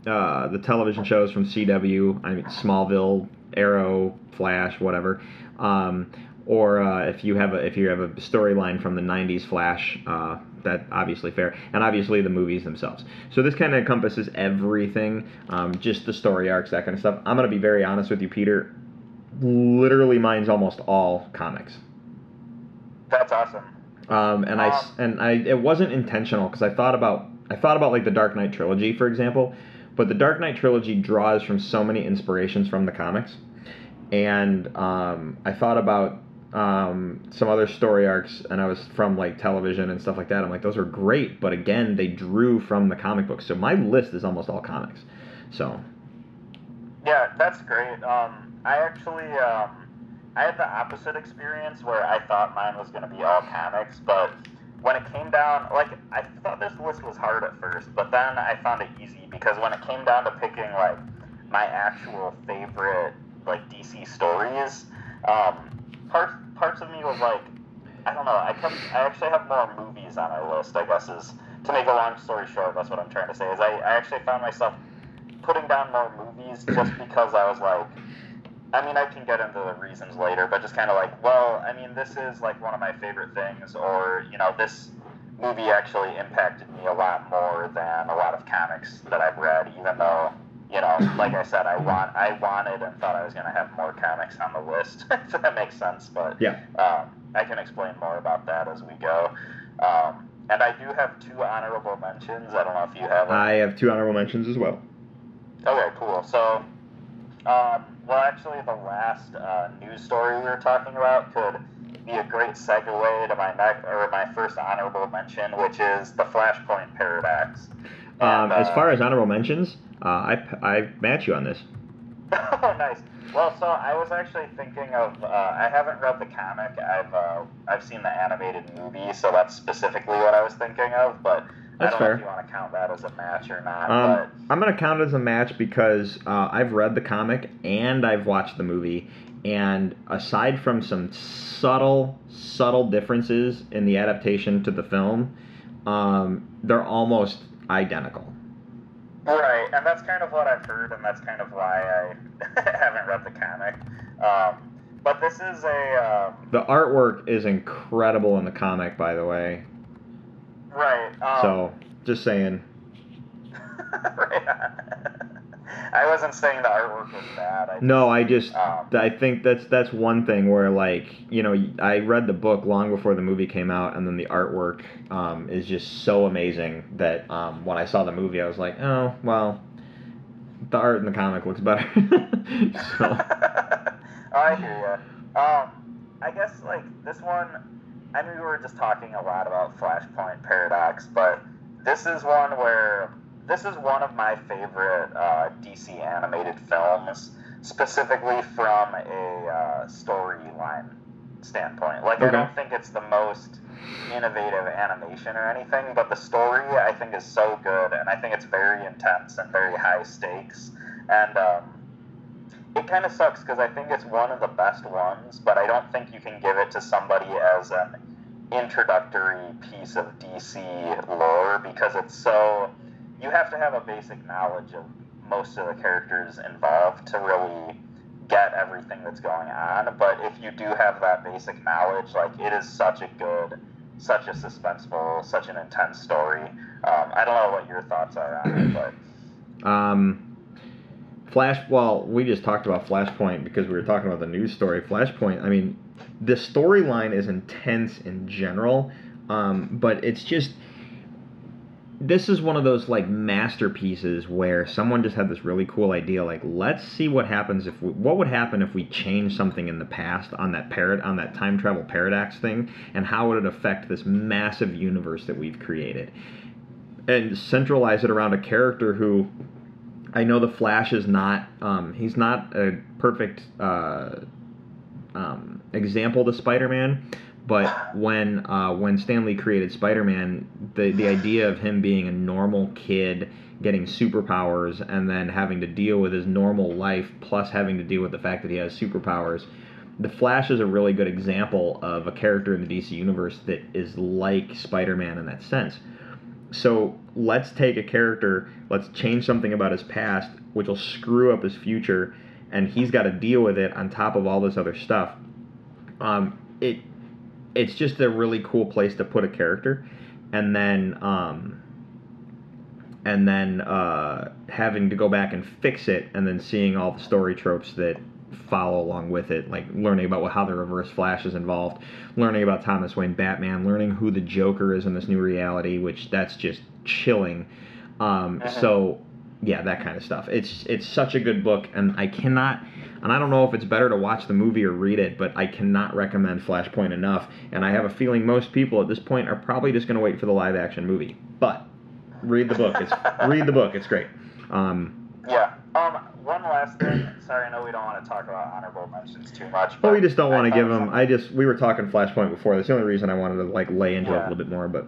uh, the television shows from CW. I mean Smallville, Arrow, Flash, whatever. Um, or uh, if you have a if you have a storyline from the '90s Flash, uh, that obviously fair, and obviously the movies themselves. So this kind of encompasses everything, um, just the story arcs, that kind of stuff. I'm gonna be very honest with you, Peter. Literally, mine's almost all comics. That's awesome. Um, and I and I it wasn't intentional because I thought about I thought about like the Dark Knight trilogy, for example, but the Dark Knight trilogy draws from so many inspirations from the comics, and um, I thought about um, some other story arcs, and I was from like television and stuff like that. I'm like, those are great, but again, they drew from the comic books, so my list is almost all comics. So Yeah, that's great. Um, I actually, um, I had the opposite experience where I thought mine was going to be all comics, but when it came down, like, I thought this list was hard at first, but then I found it easy because when it came down to picking, like, my actual favorite, like, DC stories, um, parts, parts of me was like, I don't know, I kept, I actually have more movies on my list, I guess, is, to make a long story short, that's what I'm trying to say, is I, I actually found myself putting down more movies just because I was like, I mean, I can get into the reasons later, but just kind of like, well, I mean, this is like one of my favorite things, or, you know, this movie actually impacted me a lot more than a lot of comics that I've read, even though, you know, like I said, I want, I wanted and thought I was going to have more comics on the list, if that makes sense, but yeah, um, I can explain more about that as we go. Um, and I do have two honorable mentions. I don't know if you have. them. I have two honorable mentions as well. Okay, cool. So Um, well, actually, the last uh, news story we were talking about could be a great segue to my next or my first honorable mention, which is the Flashpoint paradox. Um, And, as uh, far as honorable mentions, uh, I I match you on this. oh, nice. Well, so I was actually thinking of. Uh, I haven't read the comic. I've uh, I've seen the animated movie, so that's specifically what I was thinking of. But I That's don't fair. know if you want to count that as a match or not. Um, I'm gonna count it as a match because uh, I've read the comic and I've watched the movie, and aside from some subtle, subtle differences in the adaptation to the film, um, they're almost identical. right, and that's kind of what I've heard, and that's kind of why I haven't read the comic. Um, but this is a um, The artwork is incredible in the comic, by the way. Right. Um, So, just saying. I wasn't saying the artwork was bad. I No, I just Um, I think that's that's one thing where like you know I read the book long before the movie came out, and then the artwork um, is just so amazing that um, when I saw the movie, I was like, oh well, the art in the comic looks better. so oh, I hear you. Um, I guess like this one. I mean, we were just talking a lot about Flashpoint Paradox, but this is one where this is one of my favorite uh, DC animated films, specifically from a uh, storyline standpoint. Like, I don't think it's the most innovative animation or anything, but the story I think is so good, and I think it's very intense and very high stakes. And um, it kind of sucks because I think it's one of the best ones, but I don't think you can give it to somebody as an introductory piece of DC lore because it's so. You have to have a basic knowledge of most of the characters involved to really get everything that's going on. But if you do have that basic knowledge, like it is such a good, such a suspenseful, such an intense story. Um, I don't know what your thoughts are on it, but um, Flash. Well, we just talked about Flashpoint because we were talking about the news story. Flashpoint. I mean, the storyline is intense in general, um, but it's just this is one of those like masterpieces where someone just had this really cool idea like let's see what happens if we, what would happen if we change something in the past on that parad on that time travel paradox thing and how would it affect this massive universe that we've created and centralize it around a character who I know the Flash is not um, he's not a perfect uh, um, example to Spider-Man, but when uh, when Stan Lee created Spider-Man, the the idea of him being a normal kid getting superpowers and then having to deal with his normal life plus having to deal with the fact that he has superpowers. The Flash is a really good example of a character in the DC universe that is like Spider-Man in that sense. So let's take a character, let's change something about his past, which will screw up his future, and he's got to deal with it on top of all this other stuff. Um, it it's just a really cool place to put a character, and then um, and then uh, having to go back and fix it, and then seeing all the story tropes that follow along with it, like learning about how the Reverse Flash is involved, learning about Thomas Wayne Batman, learning who the Joker is in this new reality, which that's just chilling. Um, So yeah, that kind of stuff. It's it's such a good book, and I cannot, and I don't know if it's better to watch the movie or read it, but I cannot recommend Flashpoint enough. And I have a feeling most people at this point are probably just going to wait for the live action movie. But read the book. It's read the book. It's great. Um, Yeah. Um. One last thing. Sorry, I know we don't want to talk about honorable mentions too much. but we just don't want to give them. I just we were talking Flashpoint before. That's the only reason I wanted to like lay into it a little bit more. But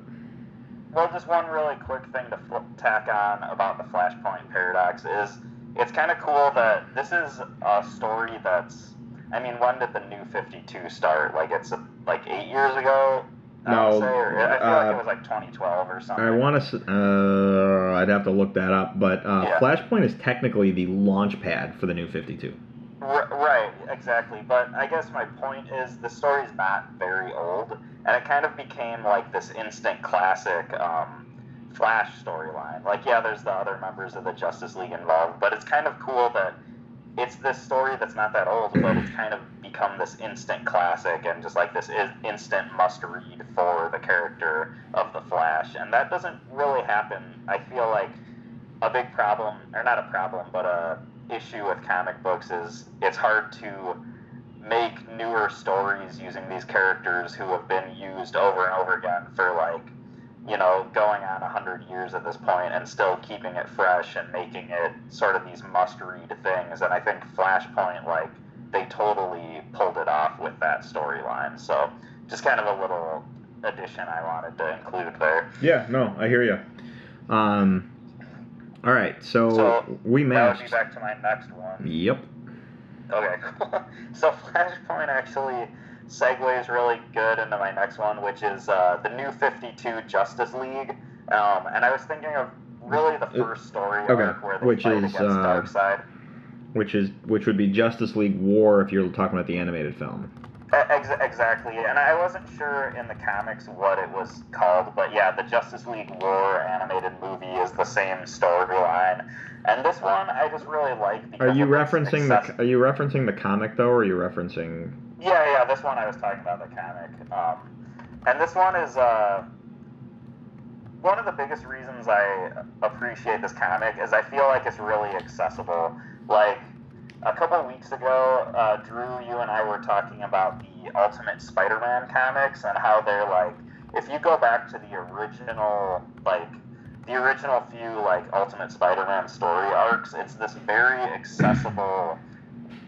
Well, just one really quick thing to fl- tack on about the Flashpoint paradox is it's kind of cool that this is a story that's. I mean, when did the New Fifty Two start? Like it's uh, like eight years ago. I No, say, I feel uh, like it was like 2012 or something. I want to. Uh, I'd have to look that up. But uh, Yeah. Flashpoint is technically the launch pad for the new Fifty Two. R- right, exactly. But I guess my point is the story's not very old, and it kind of became like this instant classic um, Flash storyline. Like, yeah, there's the other members of the Justice League involved, but it's kind of cool that it's this story that's not that old, but it's kind of become this instant classic and just like this is instant must read for the character of the Flash. And that doesn't really happen. I feel like a big problem, or not a problem, but a issue with comic books is it's hard to make newer stories using these characters who have been used over and over again for like you know going on 100 years at this point and still keeping it fresh and making it sort of these must read things and i think flashpoint like they totally pulled it off with that storyline so just kind of a little addition i wanted to include there Yeah, no, I hear you. Um, all right, so, So, we that would be matched. back to my next one Yep. Okay, cool. So Flashpoint actually segues really good into my next one, which is uh, the new 52 Justice League. Um, and I was thinking of really the first story okay, arc where they which fight is, against uh, Darkseid. Which is which would be Justice League War if you're talking about the animated film. Ex- exactly, and I wasn't sure in the comics what it was called, but yeah, the Justice League War animated movie is the same storyline. And this one I just really like Are you referencing the Are you referencing the comic though, or are you referencing? Yeah, yeah, this one I was talking about the comic. Um, and this one is uh, one of the biggest reasons I appreciate this comic is I feel like it's really accessible. Like a couple weeks ago, uh, Drew, you and I were talking about the Ultimate Spider-Man comics and how they're like, if you go back to the original, like the original few like Ultimate Spider-Man story arcs, it's this very accessible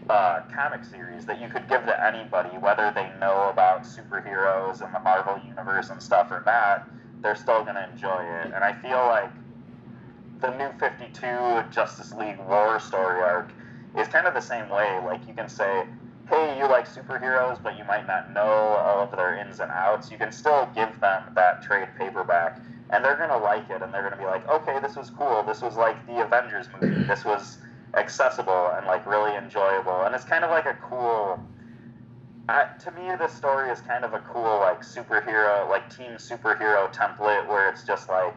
uh, comic series that you could give to anybody, whether they know about superheroes and the Marvel universe and stuff or not, they're still going to enjoy it. And I feel like the new 52 Justice League War story arc is kind of the same way. Like, you can say, hey, you like superheroes, but you might not know all of their ins and outs. You can still give them that trade paperback, and they're going to like it, and they're going to be like, okay, this was cool. This was like the Avengers movie. This was accessible and like really enjoyable and it's kind of like a cool I, to me this story is kind of a cool like superhero like team superhero template where it's just like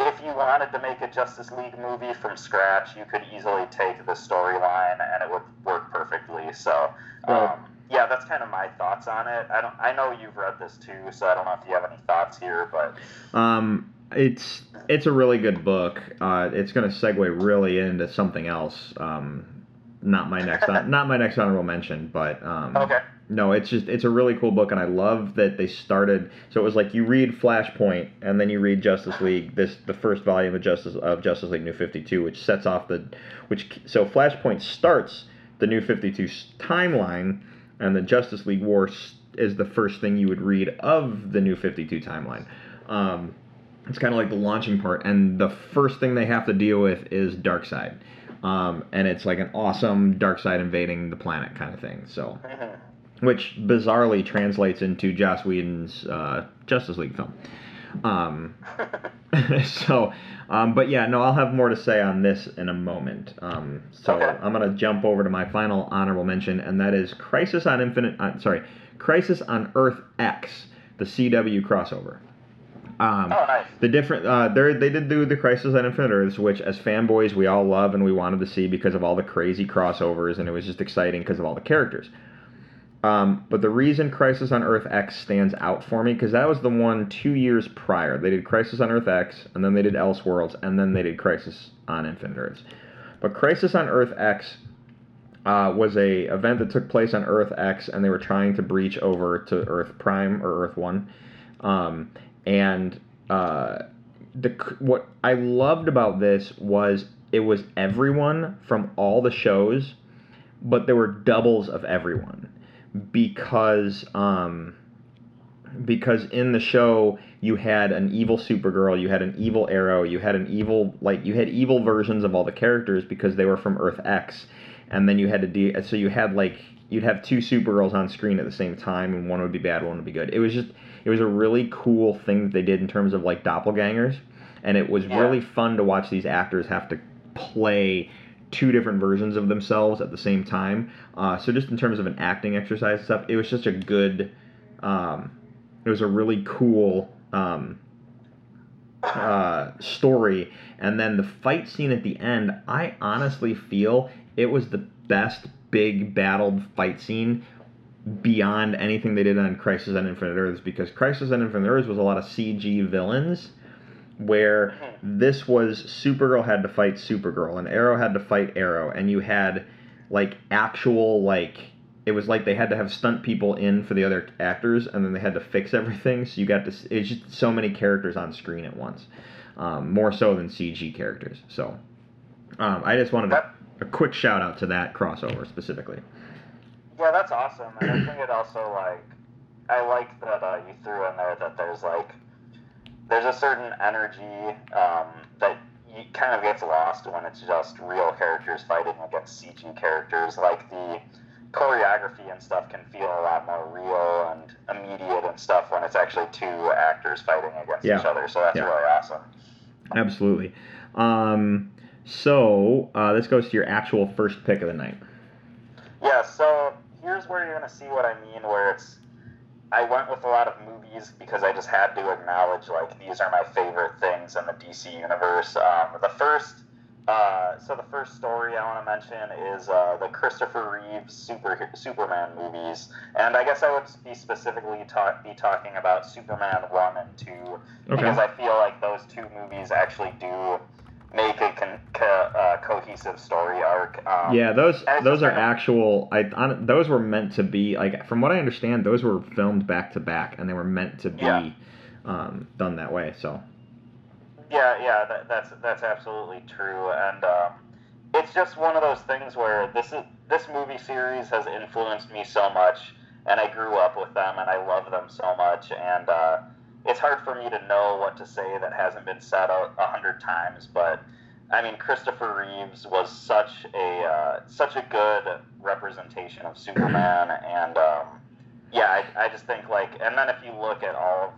if you wanted to make a justice league movie from scratch you could easily take the storyline and it would work perfectly so Right. um, yeah that's kind of my thoughts on it i don't i know you've read this too so i don't know if you have any thoughts here but Um, it's it's a really good book. Uh, it's going to segue really into something else. Um, not my next not my next honorable mention, but um, okay no, it's just it's a really cool book, and I love that they started. So it was like you read Flashpoint, and then you read Justice League. This the first volume of Justice of Justice League New Fifty Two, which sets off the which so Flashpoint starts the New Fifty Two timeline, and the Justice League War is the first thing you would read of the New Fifty Two timeline. Um, it's kind of like the launching part, and the first thing they have to deal with is Darkseid. Um, and it's like an awesome Darkseid invading the planet kind of thing. So, which bizarrely translates into Joss Whedon's uh, Justice League film. Um, so, um, but yeah, no, I'll have more to say on this in a moment. Um, so Okay. I'm gonna jump over to my final honorable mention, and that is Crisis on Infinite. Uh, sorry, Crisis on Earth X, the CW crossover. Um, oh nice the different uh, they they did do the Crisis on Infinite Earths, which as fanboys we all love and we wanted to see because of all the crazy crossovers and it was just exciting because of all the characters. Um, but the reason Crisis on Earth X stands out for me because that was the one two years prior. They did Crisis on Earth X and then they did Elseworlds and then they did Crisis on Infinite Earths. But Crisis on Earth X uh, was a event that took place on Earth X and they were trying to breach over to Earth Prime or Earth One. Um, and uh, the what I loved about this was it was everyone from all the shows, but there were doubles of everyone because um, because in the show you had an evil Supergirl, you had an evil Arrow, you had an evil like you had evil versions of all the characters because they were from Earth X, and then you had to de- so you had like you'd have two Supergirls on screen at the same time, and one would be bad, one would be good. It was just it was a really cool thing that they did in terms of like doppelgangers, and it was Yeah. really fun to watch these actors have to play two different versions of themselves at the same time. Uh, so just in terms of an acting exercise and stuff, it was just a good. Um, it was a really cool um, uh, story, and then the fight scene at the end. I honestly feel it was the best big battled fight scene beyond anything they did on Crisis on Infinite Earths because Crisis on Infinite Earths was a lot of CG villains, where this was Supergirl had to fight Supergirl and Arrow had to fight Arrow, and you had like actual like it was like they had to have stunt people in for the other actors, and then they had to fix everything. So you got to it's just so many characters on screen at once, um, more so than CG characters. So um, I just wanted a, a quick shout out to that crossover specifically. Yeah, that's awesome. And I think it also like I like that uh, you threw in there that there's like there's a certain energy um, that you kind of gets lost when it's just real characters fighting against CG characters. Like the choreography and stuff can feel a lot more real and immediate and stuff when it's actually two actors fighting against Yeah. each other. So that's Yeah. really awesome. Absolutely. Um, so uh, this goes to your actual first pick of the night. Yeah, so here's where you're gonna see what I mean. Where it's, I went with a lot of movies because I just had to acknowledge like these are my favorite things in the DC universe. Um, the first, uh, so the first story I want to mention is uh, the Christopher Reeves super Superman movies, and I guess I would be specifically talk, be talking about Superman one and two because I feel like those two movies actually do make a con- co- uh, cohesive story arc. Um, Yeah, those those are actual. I on, those were meant to be like from what I understand, those were filmed back to back, and they were meant to be Yeah. um, done that way. So Yeah, yeah, that, that's that's absolutely true, and um, it's just one of those things where this is this movie series has influenced me so much, and I grew up with them, and I love them so much, and uh, it's hard for me to know what to say that hasn't been said a, a hundred times, but I mean, Christopher Reeves was such a uh, such a good representation of Superman, and um, yeah, I, I just think like, and then if you look at all of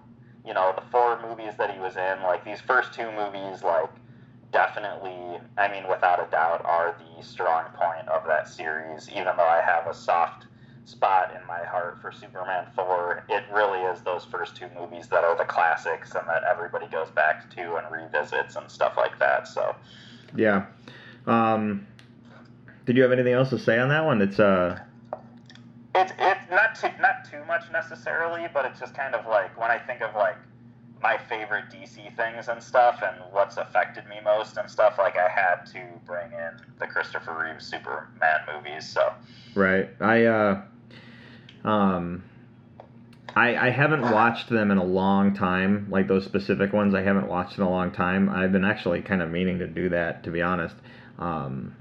you know, the four movies that he was in, like these first two movies, like definitely, I mean, without a doubt, are the strong point of that series. Even though I have a soft spot in my heart for Superman 4, it really is those first two movies that are the classics and that everybody goes back to and revisits and stuff like that. So, yeah. Um, did you have anything else to say on that one? It's uh it's it's not too not too much necessarily, but it's just kind of like when I think of like my favorite DC things and stuff and what's affected me most and stuff, like I had to bring in the Christopher Reeve Superman movies. So right. I uh um. I, I haven't watched them in a long time, like those specific ones. I haven't watched in a long time. I've been actually kind of meaning to do that, to be honest. Um,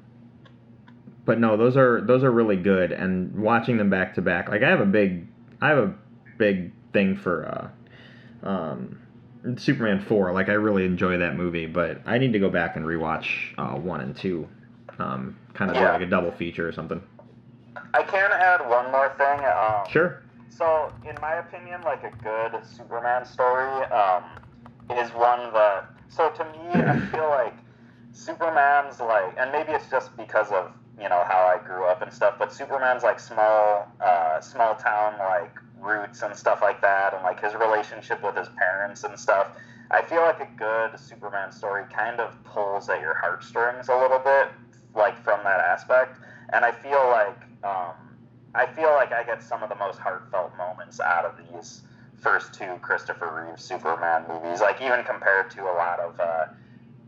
but no, those are those are really good, and watching them back to back, like I have a big, I have a big thing for uh, um, Superman four. Like I really enjoy that movie, but I need to go back and rewatch uh, one and two, um, kind of Yeah. like a double feature or something. I can add one more thing. Um, Sure. So, in my opinion, like a good Superman story um, is one that. So to me, I feel like Superman's like, and maybe it's just because of you know how I grew up and stuff, but Superman's like small, uh, small town like roots and stuff like that, and like his relationship with his parents and stuff. I feel like a good Superman story kind of pulls at your heartstrings a little bit, like from that aspect, and I feel like. Um, I feel like I get some of the most heartfelt moments out of these first two Christopher Reeve Superman movies. Like even compared to a lot of uh,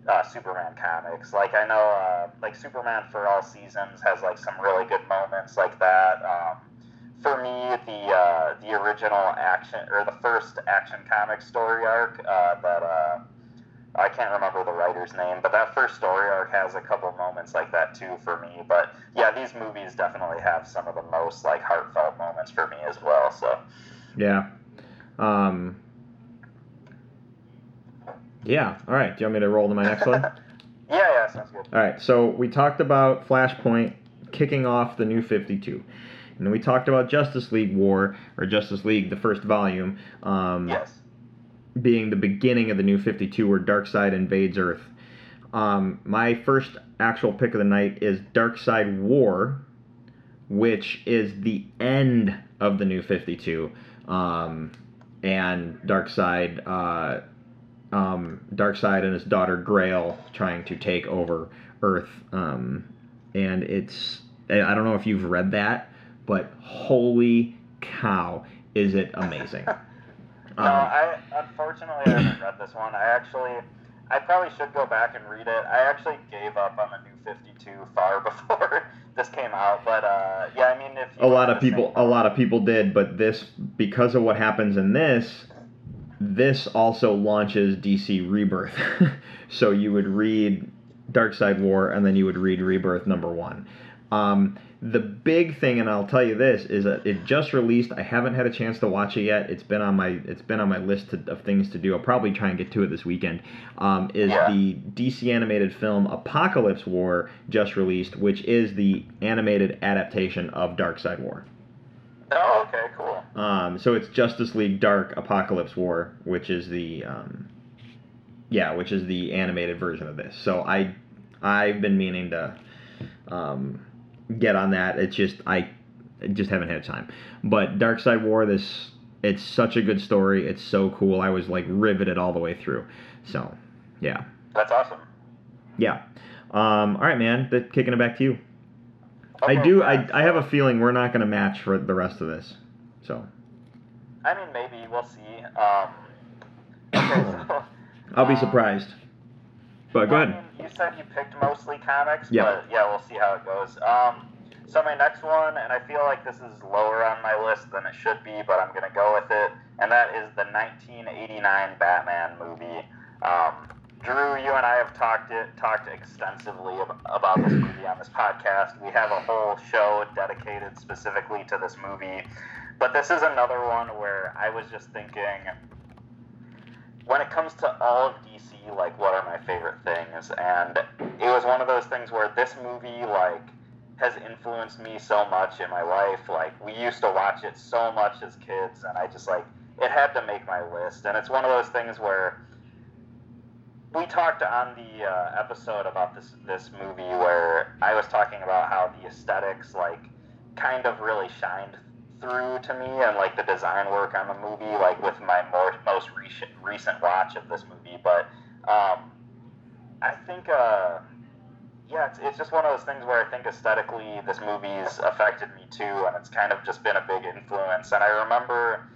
uh, Superman comics. Like I know, uh, like Superman for All Seasons has like some really good moments like that. Um, for me, the uh, the original action or the first action comic story arc uh, that uh, I can't remember the writer's name, but that first story arc has a couple moments like that too for me. But yeah, these movies definitely have some of the most like heartfelt moments for me as well. So Yeah. Um, yeah. All right. Do you want me to roll to my next one? yeah, yeah, sounds good. All right, so we talked about Flashpoint kicking off the new 52. And then we talked about Justice League War, or Justice League, the first volume, um, Yes. Being the beginning of the new 52 where Darkseid invades Earth. Um, my first actual pick of the night is Darkseid War, which is the end of the new 52. Um, and Darkseid, uh, um, Darkseid and his daughter Grail trying to take over Earth. Um, and it's, I don't know if you've read that, but holy cow, is it amazing! No, I unfortunately I haven't read this one. I actually I probably should go back and read it. I actually gave up on the New 52 far before this came out, but uh, yeah, I mean, if you a lot of people a lot of people did but this because of what happens in this this also launches dc rebirth so you would read Darkseid War and then you would read rebirth number one um, the big thing and i'll tell you this is that it just released i haven't had a chance to watch it yet it's been on my it's been on my list to, of things to do i'll probably try and get to it this weekend um, is Yeah. the dc animated film Apokolips War just released which is the animated adaptation of Darkseid War Oh, okay, cool. um, so it's Justice League Dark Apokolips War, which is the um, yeah, which is the animated version of this. So I I've been meaning to um, get on that. It's just I just haven't had time. But Darkseid War, this it's such a good story. It's so cool. I was like riveted all the way through. So yeah, That's awesome. yeah. Um, all right, man. Th- kicking it back to you. I do. I, I have a feeling we're not going to match for the rest of this. So I mean, maybe we'll see. Um, okay, so I'll be Um, surprised. But go I ahead. mean, said you picked mostly comics, Yeah. but yeah, we'll see how it goes. Um, so my next one, and I feel like this is lower on my list than it should be, but I'm gonna go with it, and that is the 1989 Batman movie. Um, Drew, you and I have talked it talked extensively ab- about this movie on this podcast. We have a whole show dedicated specifically to this movie, but this is another one where I was just thinking when it comes to all of DC, like what are my favorite things? And it was one of those things where this movie like has influenced me so much in my life. Like we used to watch it so much as kids, and I just like it had to make my list. And it's one of those things where we talked on the uh, episode about this this movie where I was talking about how the aesthetics like kind of really shined through to me and like the design work on the movie like with my more most recent recent watch of this movie. But um, I think uh, yeah it's, it's just one of those things where I think aesthetically this movie's affected me too and it's kind of just been a big influence. And I remember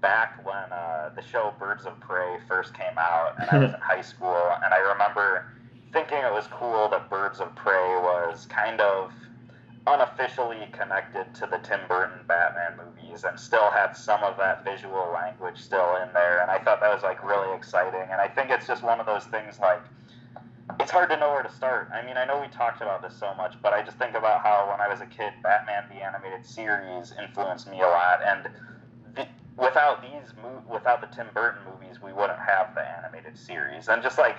back when uh, the show Birds of Prey first came out and I was in high school and I remember thinking it was cool that Birds of Prey was kind of unofficially connected to the Tim Burton Batman movies and still had some of that visual language still in there. And I thought that was like really exciting. And I think it's just one of those things like it's hard to know where to start. I mean, I know we talked about this so much, but I just think about how when I was a kid, Batman the animated series influenced me a lot. And the, without these, without the Tim Burton movies, we wouldn't have the animated series. And just like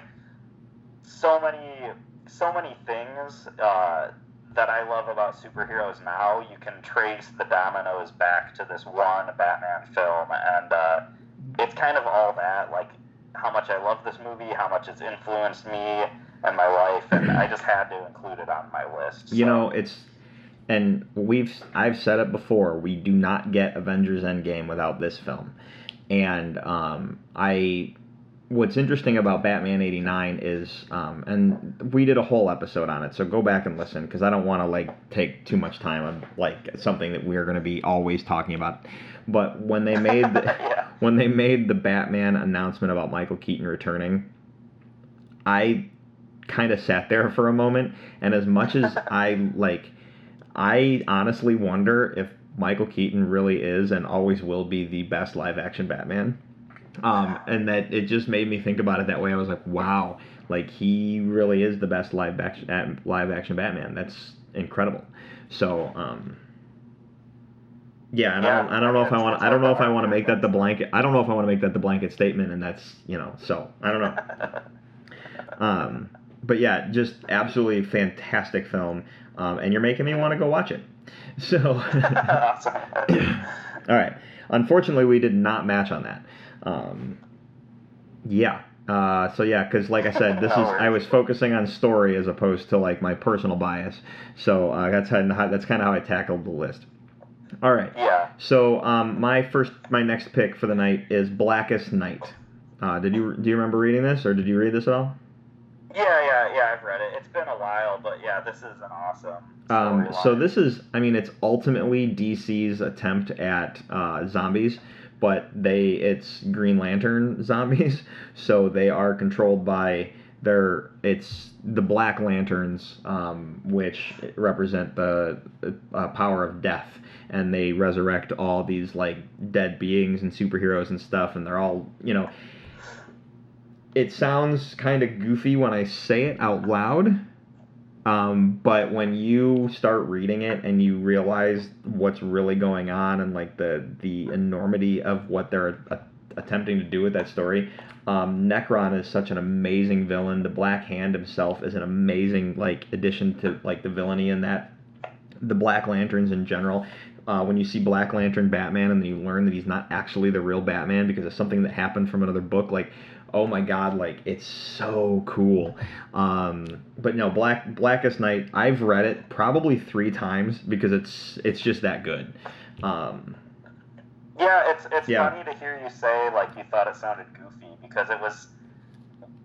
so many, so many things. Uh, that I love about superheroes now, you can trace the dominoes back to this one Batman film, and uh, it's kind of all that, like how much I love this movie, how much it's influenced me and my life, and I just had to include it on my list. You know, it's and we've I've said it before. We do not get Avengers Endgame without this film, and um, I. What's interesting about Batman '89 is, um, and we did a whole episode on it, so go back and listen because I don't want to like take too much time on like something that we're going to be always talking about. But when they made the, Yeah. when they made the Batman announcement about Michael Keaton returning, I kind of sat there for a moment, and as much as I like, I honestly wonder if Michael Keaton really is and always will be the best live action Batman. Um, and that it just made me think about it that way. I was like, wow, like he really is the best live action live action Batman. That's incredible. So, um, yeah, and I, don't, I don't know if I want. I don't know if I want to make that the blanket. I don't know if I want to make that the blanket statement, and that's you know. So I don't know. Um, but yeah, just absolutely fantastic film, um, and you're making me want to go watch it. So, all right. Unfortunately, we did not match on that. Um, yeah. Uh, so yeah, because like I said, this is I was focusing on story as opposed to like my personal bias. So uh, that's how, that's kind of how I tackled the list. All right. yeah. So um, my first, my next pick for the night is Blackest Night. Uh, did you do you remember reading this, or did you read this at all? Yeah, yeah, yeah, I've read it. It's been a while, but yeah, this is an awesome. Um, so this is, I mean, it's ultimately DC's attempt at uh, zombies, but they it's Green Lantern zombies, so they are controlled by they're it's the Black Lanterns, um, which represent the uh, power of death, and they resurrect all these like dead beings and superheroes and stuff, and they're all you know. It sounds kind of goofy when I say it out loud, um, but when you start reading it and you realize what's really going on and like the the enormity of what they're attempting to do with that story, um, Necron is such an amazing villain. The Black Hand himself is an amazing like addition to like the villainy in that. The Black Lanterns in general. Uh, when you see Black Lantern Batman and then you learn that he's not actually the real Batman because of something that happened from another book, like oh my god, like it's so cool. Um, but no, Black Blackest Night, I've read it probably three times because it's it's just that good. Um, Yeah, it's it's Yeah. funny to hear you say like you thought it sounded goofy because it was.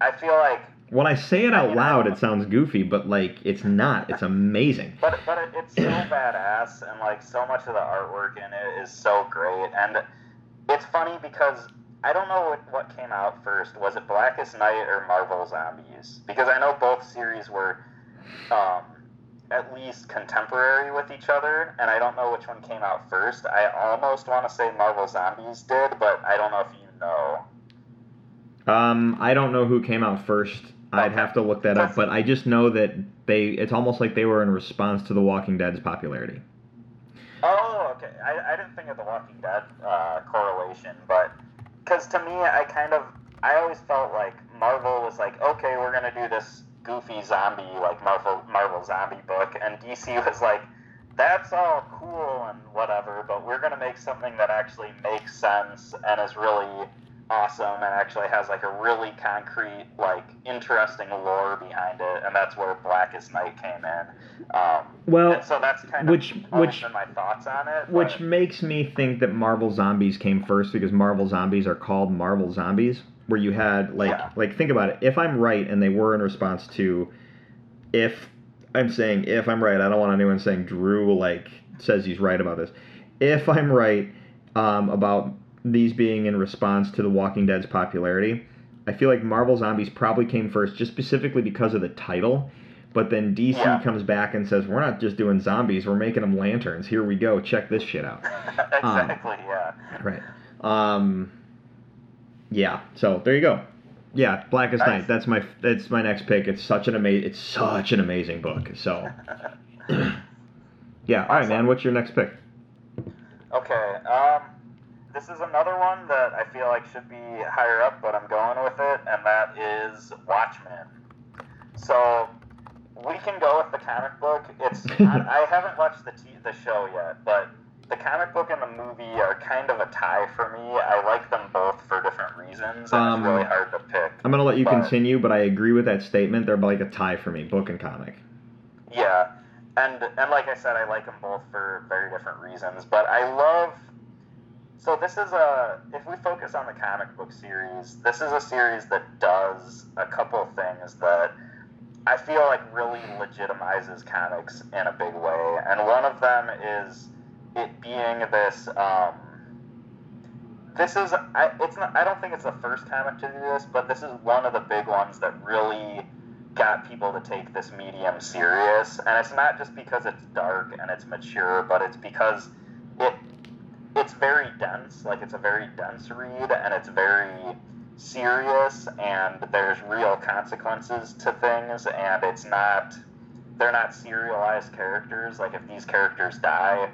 I feel like, when I say it out loud, it sounds goofy, but like it's not. It's amazing. but but it, it's so badass and like so much of the artwork in it is so great and it's funny because I don't know what, what came out first. Was it Blackest Night or Marvel Zombies? Because I know both series were um, at least contemporary with each other, and I don't know which one came out first. I almost want to say Marvel Zombies did, but I don't know if you know. Um, I don't know who came out first. I'd have to look that up, but I just know that they. It's almost like they were in response to The Walking Dead's popularity. Oh, okay. I, I didn't think of the Walking Dead uh, correlation, but because to me, I kind of I always felt like Marvel was like, okay, we're gonna do this goofy zombie like Marvel Marvel zombie book, and DC was like, that's all cool and whatever, but we're gonna make something that actually makes sense and is really awesome and actually has like a really concrete like interesting lore behind it and that's where blackest night came in um, Well, so that's kind of which- always which- my thoughts on it Which but- makes me think that Marvel Zombies came first because Marvel Zombies are called Marvel Zombies, where you had like Yeah. like think about it. If I'm right and they were in response to if I'm saying if I'm right, I don't want anyone saying Drew like says he's right about this. If I'm right um, about these being in response to The Walking Dead's popularity, I feel like Marvel Zombies probably came first just specifically because of the title. But then DC Yeah. comes back and says, "We're not just doing zombies; we're making them lanterns. Here we go. Check this shit out." exactly yeah Right. Um. Yeah. So there you go. Yeah, Blackest Nice. Night. That's my that's my next pick. It's such an amazing. It's such an amazing book. So. yeah. All right, man. What's your next pick? okay um this is another one that i feel like should be higher up but i'm going with it and that is watchmen so we can go with the comic book it's I, I haven't watched the t- the show yet but the comic book and the movie are kind of a tie for me i like them both for different reasons and Um, it's really hard to pick I'm gonna let you But- continue, but I agree with that statement. They're like a tie for me, book and comic. Yeah, and and like I said, I like them both for very different reasons. But I love. So this is a. If we focus on the comic book series, this is a series that does a couple things that I feel like really legitimizes comics in a big way, and one of them is it being this. Um, this is I, it's not I don't think it's the first comic to do this, but this is one of the big ones that really got people to take this medium serious. And it's not just because it's dark and it's mature, but it's because it's very dense, like it's a very dense read and it's very serious and there's real consequences to things and it's not they're not serialized characters. Like if these characters die,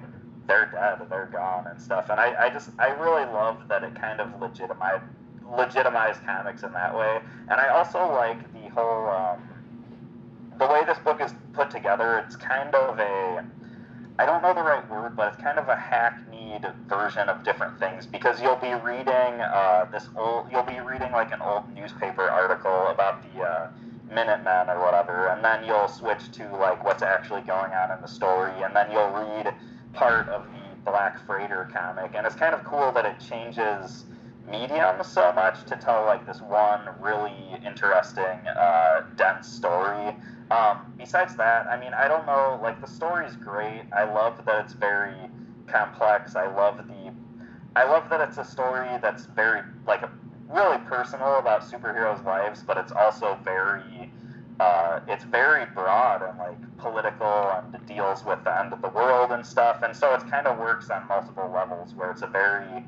they're dead, they're gone and stuff. And I, I just I really love that it kind of legitimized legitimized comics in that way. And I also like the whole um, the way this book is put together. It's kind of a I don't know the right word, but it's kind of a hackneyed version of different things because you'll be reading uh, this old, you'll be reading like an old newspaper article about the uh, Minutemen or whatever, and then you'll switch to like what's actually going on in the story, and then you'll read part of the Black Freighter comic, and it's kind of cool that it changes medium so much to tell like this one really interesting, uh, dense story. Um, besides that, I mean, I don't know. Like the story's great. I love that it's very complex. I love the, I love that it's a story that's very like a really personal about superheroes' lives, but it's also very uh, it's very broad and like political and deals with the end of the world and stuff. And so it kind of works on multiple levels where it's a very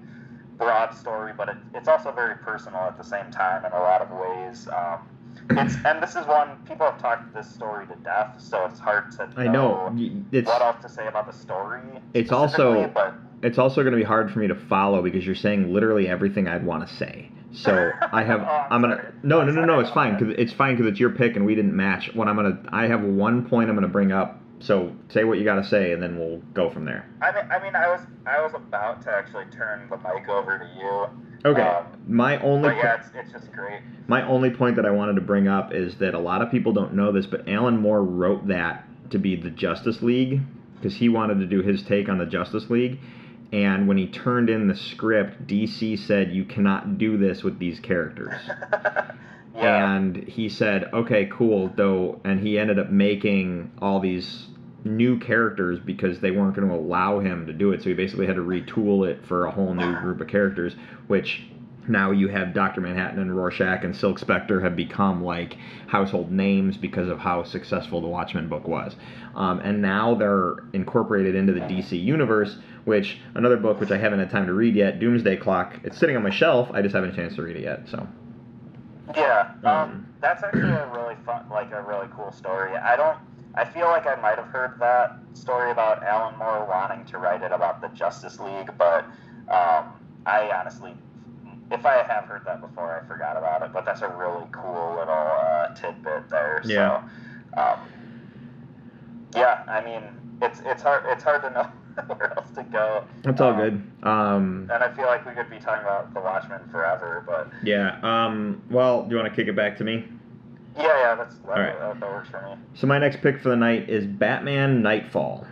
broad story, but it, it's also very personal at the same time in a lot of ways. Um, it's and this is one people have talked this story to death, so it's hard to know, I know. It's what else to say about the story. It's also- but it's also going to be hard for me to follow because you're saying literally everything I'd want to say. So I have Oh, I'm I'm gonna sorry. no no no no it's fine because it's fine because it's your pick and we didn't match. What I'm gonna I have one point I'm gonna bring up. So say what you got to say and then we'll go from there. I mean, I mean, I was I was about to actually turn the mic over to you. Okay. Um, My only po- yeah, it's, it's just great. My only point that I wanted to bring up is that a lot of people don't know this, but Alan Moore wrote that to be the Justice League because he wanted to do his take on the Justice League. And when he turned in the script, DC said, You cannot do this with these characters. yeah. And he said, Okay, cool, though. And he ended up making all these new characters because they weren't going to allow him to do it. So he basically had to retool it for a whole new group of characters, which now you have Dr. Manhattan and Rorschach and Silk Spectre have become like household names because of how successful the Watchmen book was. Um, and now they're incorporated into the DC universe, which another book which I haven't had time to read yet, Doomsday Clock. It's sitting on my shelf. I just haven't had a chance to read it yet. So Yeah, um, Um, that's actually a really fun, like a really cool story. I don't, I feel like I might have heard that story about Alan Moore wanting to write it about the Justice League, but um, I honestly, if I have heard that before, I forgot about it. But that's a really cool little uh, tidbit there. Yeah. So, um, yeah, I mean, it's it's hard it's hard to know where else to go. that's all Um, good. Um, And I feel like we could be talking about the Watchmen forever, but yeah. Um, well, do you want to kick it back to me? Yeah, yeah, that's that, right. that, that works for me. So my next pick for the night is Batman Nightfall.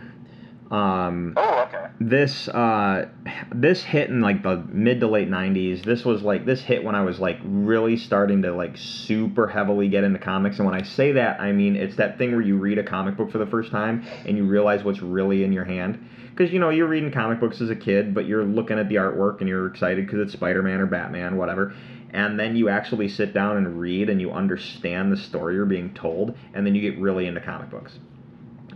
Um, Oh, okay. this uh, this hit in like the mid to late '90s. This was like this hit when I was like really starting to like super heavily get into comics. And when I say that, I mean it's that thing where you read a comic book for the first time and you realize what's really in your hand. Because you know you're reading comic books as a kid, but you're looking at the artwork and you're excited because it's Spider-Man or Batman, whatever. And then you actually sit down and read and you understand the story you're being told, and then you get really into comic books.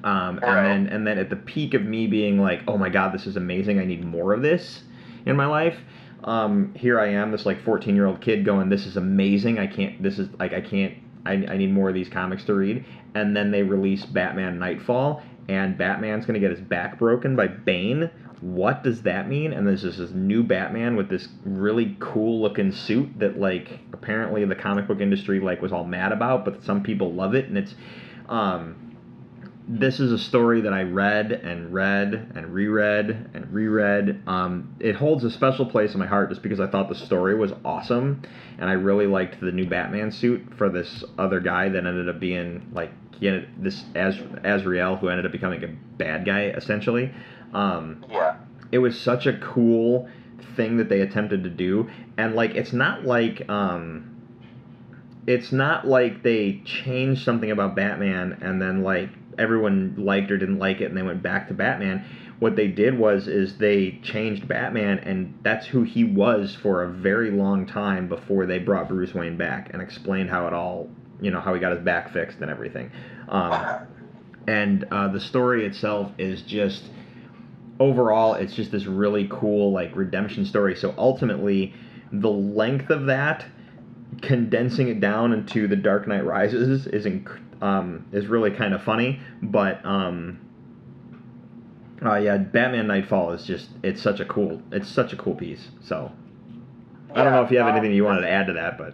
Um, Right. and then and then at the peak of me being like, oh my god, this is amazing. I need more of this in my life. Um, here I am, this like 14 year old kid going, this is amazing. I can't. This is like I can't. I, I need more of these comics to read. And then they release Batman Nightfall, and Batman's gonna get his back broken by Bane. What does that mean? And there's just this new Batman with this really cool looking suit that like apparently the comic book industry like was all mad about, but some people love it, and it's um, this is a story that I read and read and reread and reread. Um, it holds a special place in my heart just because I thought the story was awesome, and I really liked the new Batman suit for this other guy that ended up being like he ended, this Az, Azrael who ended up becoming a bad guy essentially. Um, Yeah. it was such a cool thing that they attempted to do. And like it's not like um it's not like they changed something about batman and then like everyone liked or didn't like it and they went back to batman. What they did was is they changed batman and that's who he was for a very long time before they brought bruce wayne back and explained how it all you know how he got his back fixed and everything. Um, and uh, the story itself is just overall it's just this really cool like redemption story so ultimately the length of that condensing it down into the dark knight rises is inc- um, is really kind of funny but um uh, yeah batman nightfall is just it's such a cool it's such a cool piece so i don't know if you have Yeah, anything you um, wanted to add to that but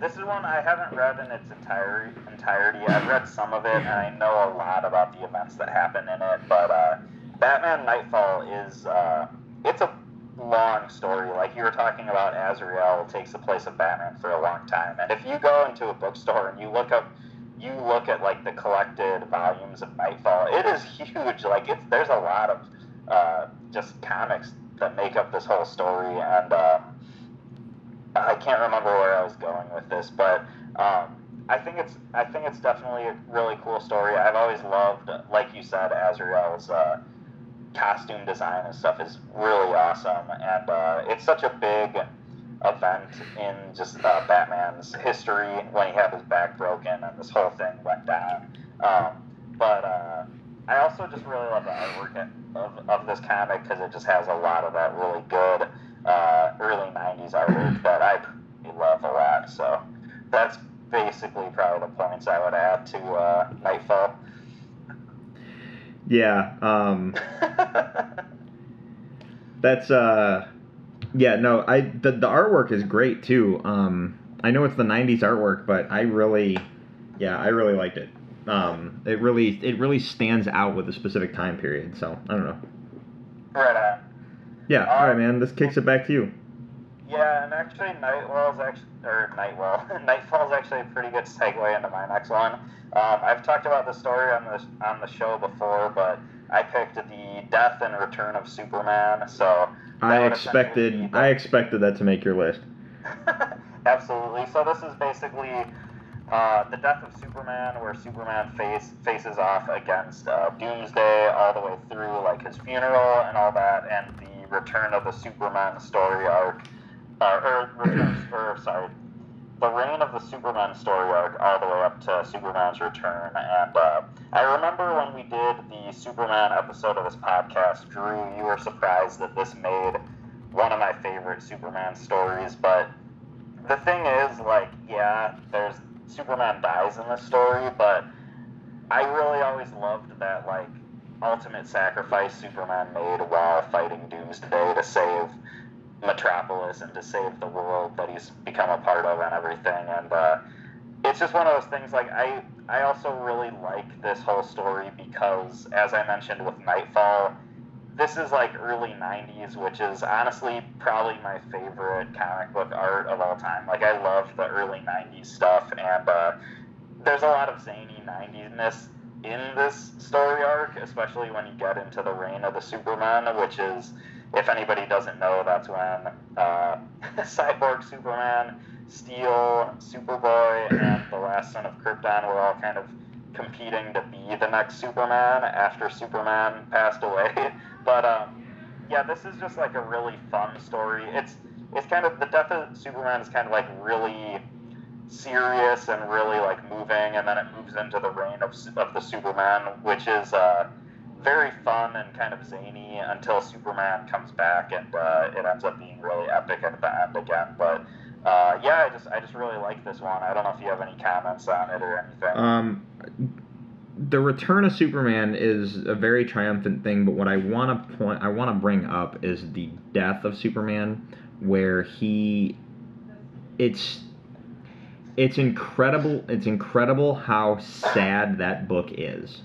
This is one I haven't read in its entire entirety. I've read some of it, and I know a lot about the events that happen in it. But uh, Batman Nightfall is uh, it's a long story. Like you were talking about, Azrael takes the place of Batman for a long time. And if you go into a bookstore and you look up, you look at like the collected volumes of Nightfall, it is huge. Like it's there's a lot of uh, just comics that make up this whole story, and um, I can't remember where I was going with this, but um, I think it's I think it's definitely a really cool story. I've always loved, like you said, Azrael's uh, costume design and stuff is really awesome, and uh, it's such a big event in just uh, Batman's history when he had his back broken and this whole thing went down. Um, but uh, I also just really love the artwork of, of this comic because it just has a lot of that really good uh, early 90s artwork that I love a lot. So that's basically probably the points I would add to uh, Nightfall. Yeah. Um, that's uh, yeah. No, I the, the artwork is great too. Um, I know it's the '90s artwork, but I really, yeah, I really liked it. Um, it really it really stands out with a specific time period. So I don't know. Right on. Yeah. all right, man. This kicks it back to you. Yeah, and actually, Nightwell's actually or Nightwell, Nightfall's actually a pretty good segue into my next one. Um, I've talked about the story on the on the show before, but I picked the death and return of Superman. So I expected I expected that to make your list. Absolutely. So this is basically uh, the death of Superman, where Superman face faces off against uh, Doomsday all the way through, like his funeral and all that, and the return of the Superman story arc uh, or, or sorry, the reign of the Superman story arc all the way up to Superman's return. And uh, I remember when we did the Superman episode of this podcast, Drew, you were surprised that this made one of my favorite Superman stories. But the thing is, like, yeah, there's Superman dies in this story, but I really always loved that, like, ultimate sacrifice Superman made while fighting Doomsday to save Metropolis and to save the world that he's become a part of and everything. And uh, it's just one of those things. Like I, I also really like this whole story because, as I mentioned with Nightfall, this is like early '90s, which is honestly probably my favorite comic book art of all time. Like I love the early '90s stuff, and uh, there's a lot of zany '90s in this story arc, especially when you get into the reign of the Superman, which is if anybody doesn't know, that's when uh, Cyborg Superman, Steel, Superboy, and the last son of Krypton were all kind of competing to be the next Superman after Superman passed away. but um, yeah, this is just like a really fun story. It's it's kind of the death of Superman is kind of like really serious and really like moving, and then it moves into the reign of of the Superman, which is. Uh, very fun and kind of zany until Superman comes back and uh, it ends up being really epic at the end again. But uh, yeah, I just I just really like this one. I don't know if you have any comments on it or anything. Um, the return of Superman is a very triumphant thing, but what I want to point I want to bring up is the death of Superman, where he, it's. It's incredible. It's incredible how sad that book is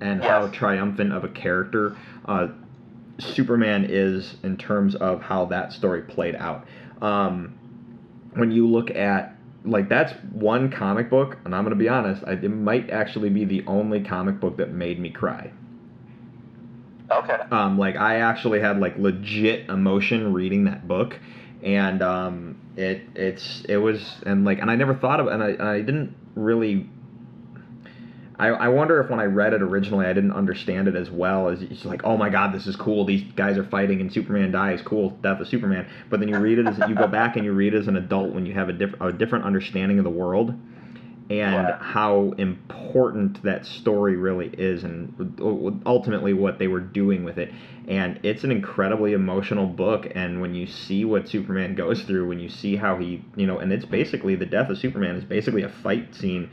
and yes. how triumphant of a character uh, Superman is in terms of how that story played out. Um, when you look at like that's one comic book, and I'm gonna be honest, I, it might actually be the only comic book that made me cry. Okay. Um, like I actually had like legit emotion reading that book, and um, it it's it was and like and I never thought of and I I didn't really I, I wonder if when I read it originally, I didn't understand it as well as it's like, oh my god, this is cool. These guys are fighting and Superman dies. Cool, death of Superman. But then you read it as you go back and you read it as an adult when you have a different a different understanding of the world and yeah. how important that story really is and ultimately what they were doing with it and it's an incredibly emotional book and when you see what superman goes through when you see how he you know and it's basically the death of superman is basically a fight scene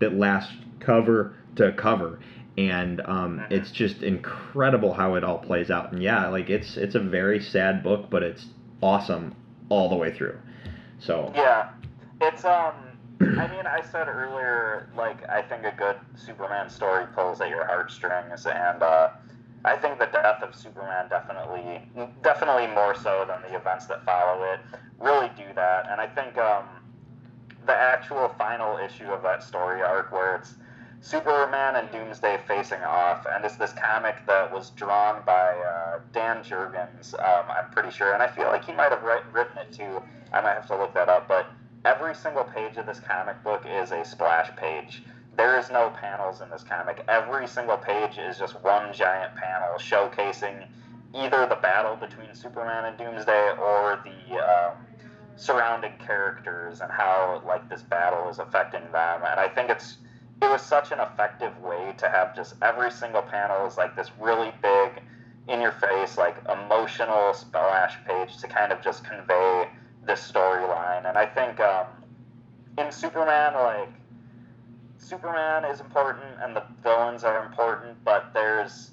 that lasts cover to cover. And um, mm-hmm. it's just incredible how it all plays out. And yeah like it's it's a very sad book but it's awesome all the way through. So yeah. It's um i mean i said earlier like i think a good superman story pulls at your heartstrings. And uh I think the death of Superman definitely, definitely more so than the events that follow it, really do that. And I think um, the actual final issue of that story arc, where it's Superman and Doomsday facing off, and it's this comic that was drawn by uh, Dan Jurgens, um, I'm pretty sure, and I feel like he might have write, written it too. I might have to look that up, but every single page of this comic book is a splash page. There is no panels in this comic. Every single page is just one giant panel showcasing either the battle between Superman and Doomsday or the um, surrounding characters and how like this battle is affecting them. And I think it's it was such an effective way to have just every single panel is like this really big in your face like emotional splash page to kind of just convey this storyline. And i think um, in superman like superman is important and the villains are important but there's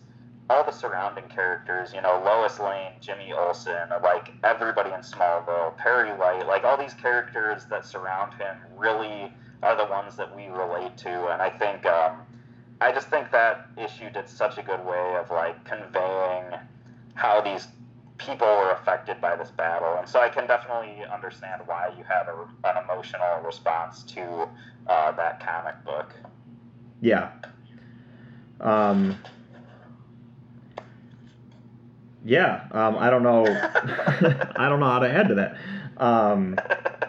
all the surrounding characters you know lois lane jimmy olsen like everybody in smallville perry white like all these characters that surround him really are the ones that we relate to and i think um, I just think that issue did such a good way of like conveying how these people were affected by this battle, and so I can definitely understand why you had a, an emotional response to uh, that comic book. Yeah. Um, yeah. Um, I don't know. I don't know how to add to that. Um,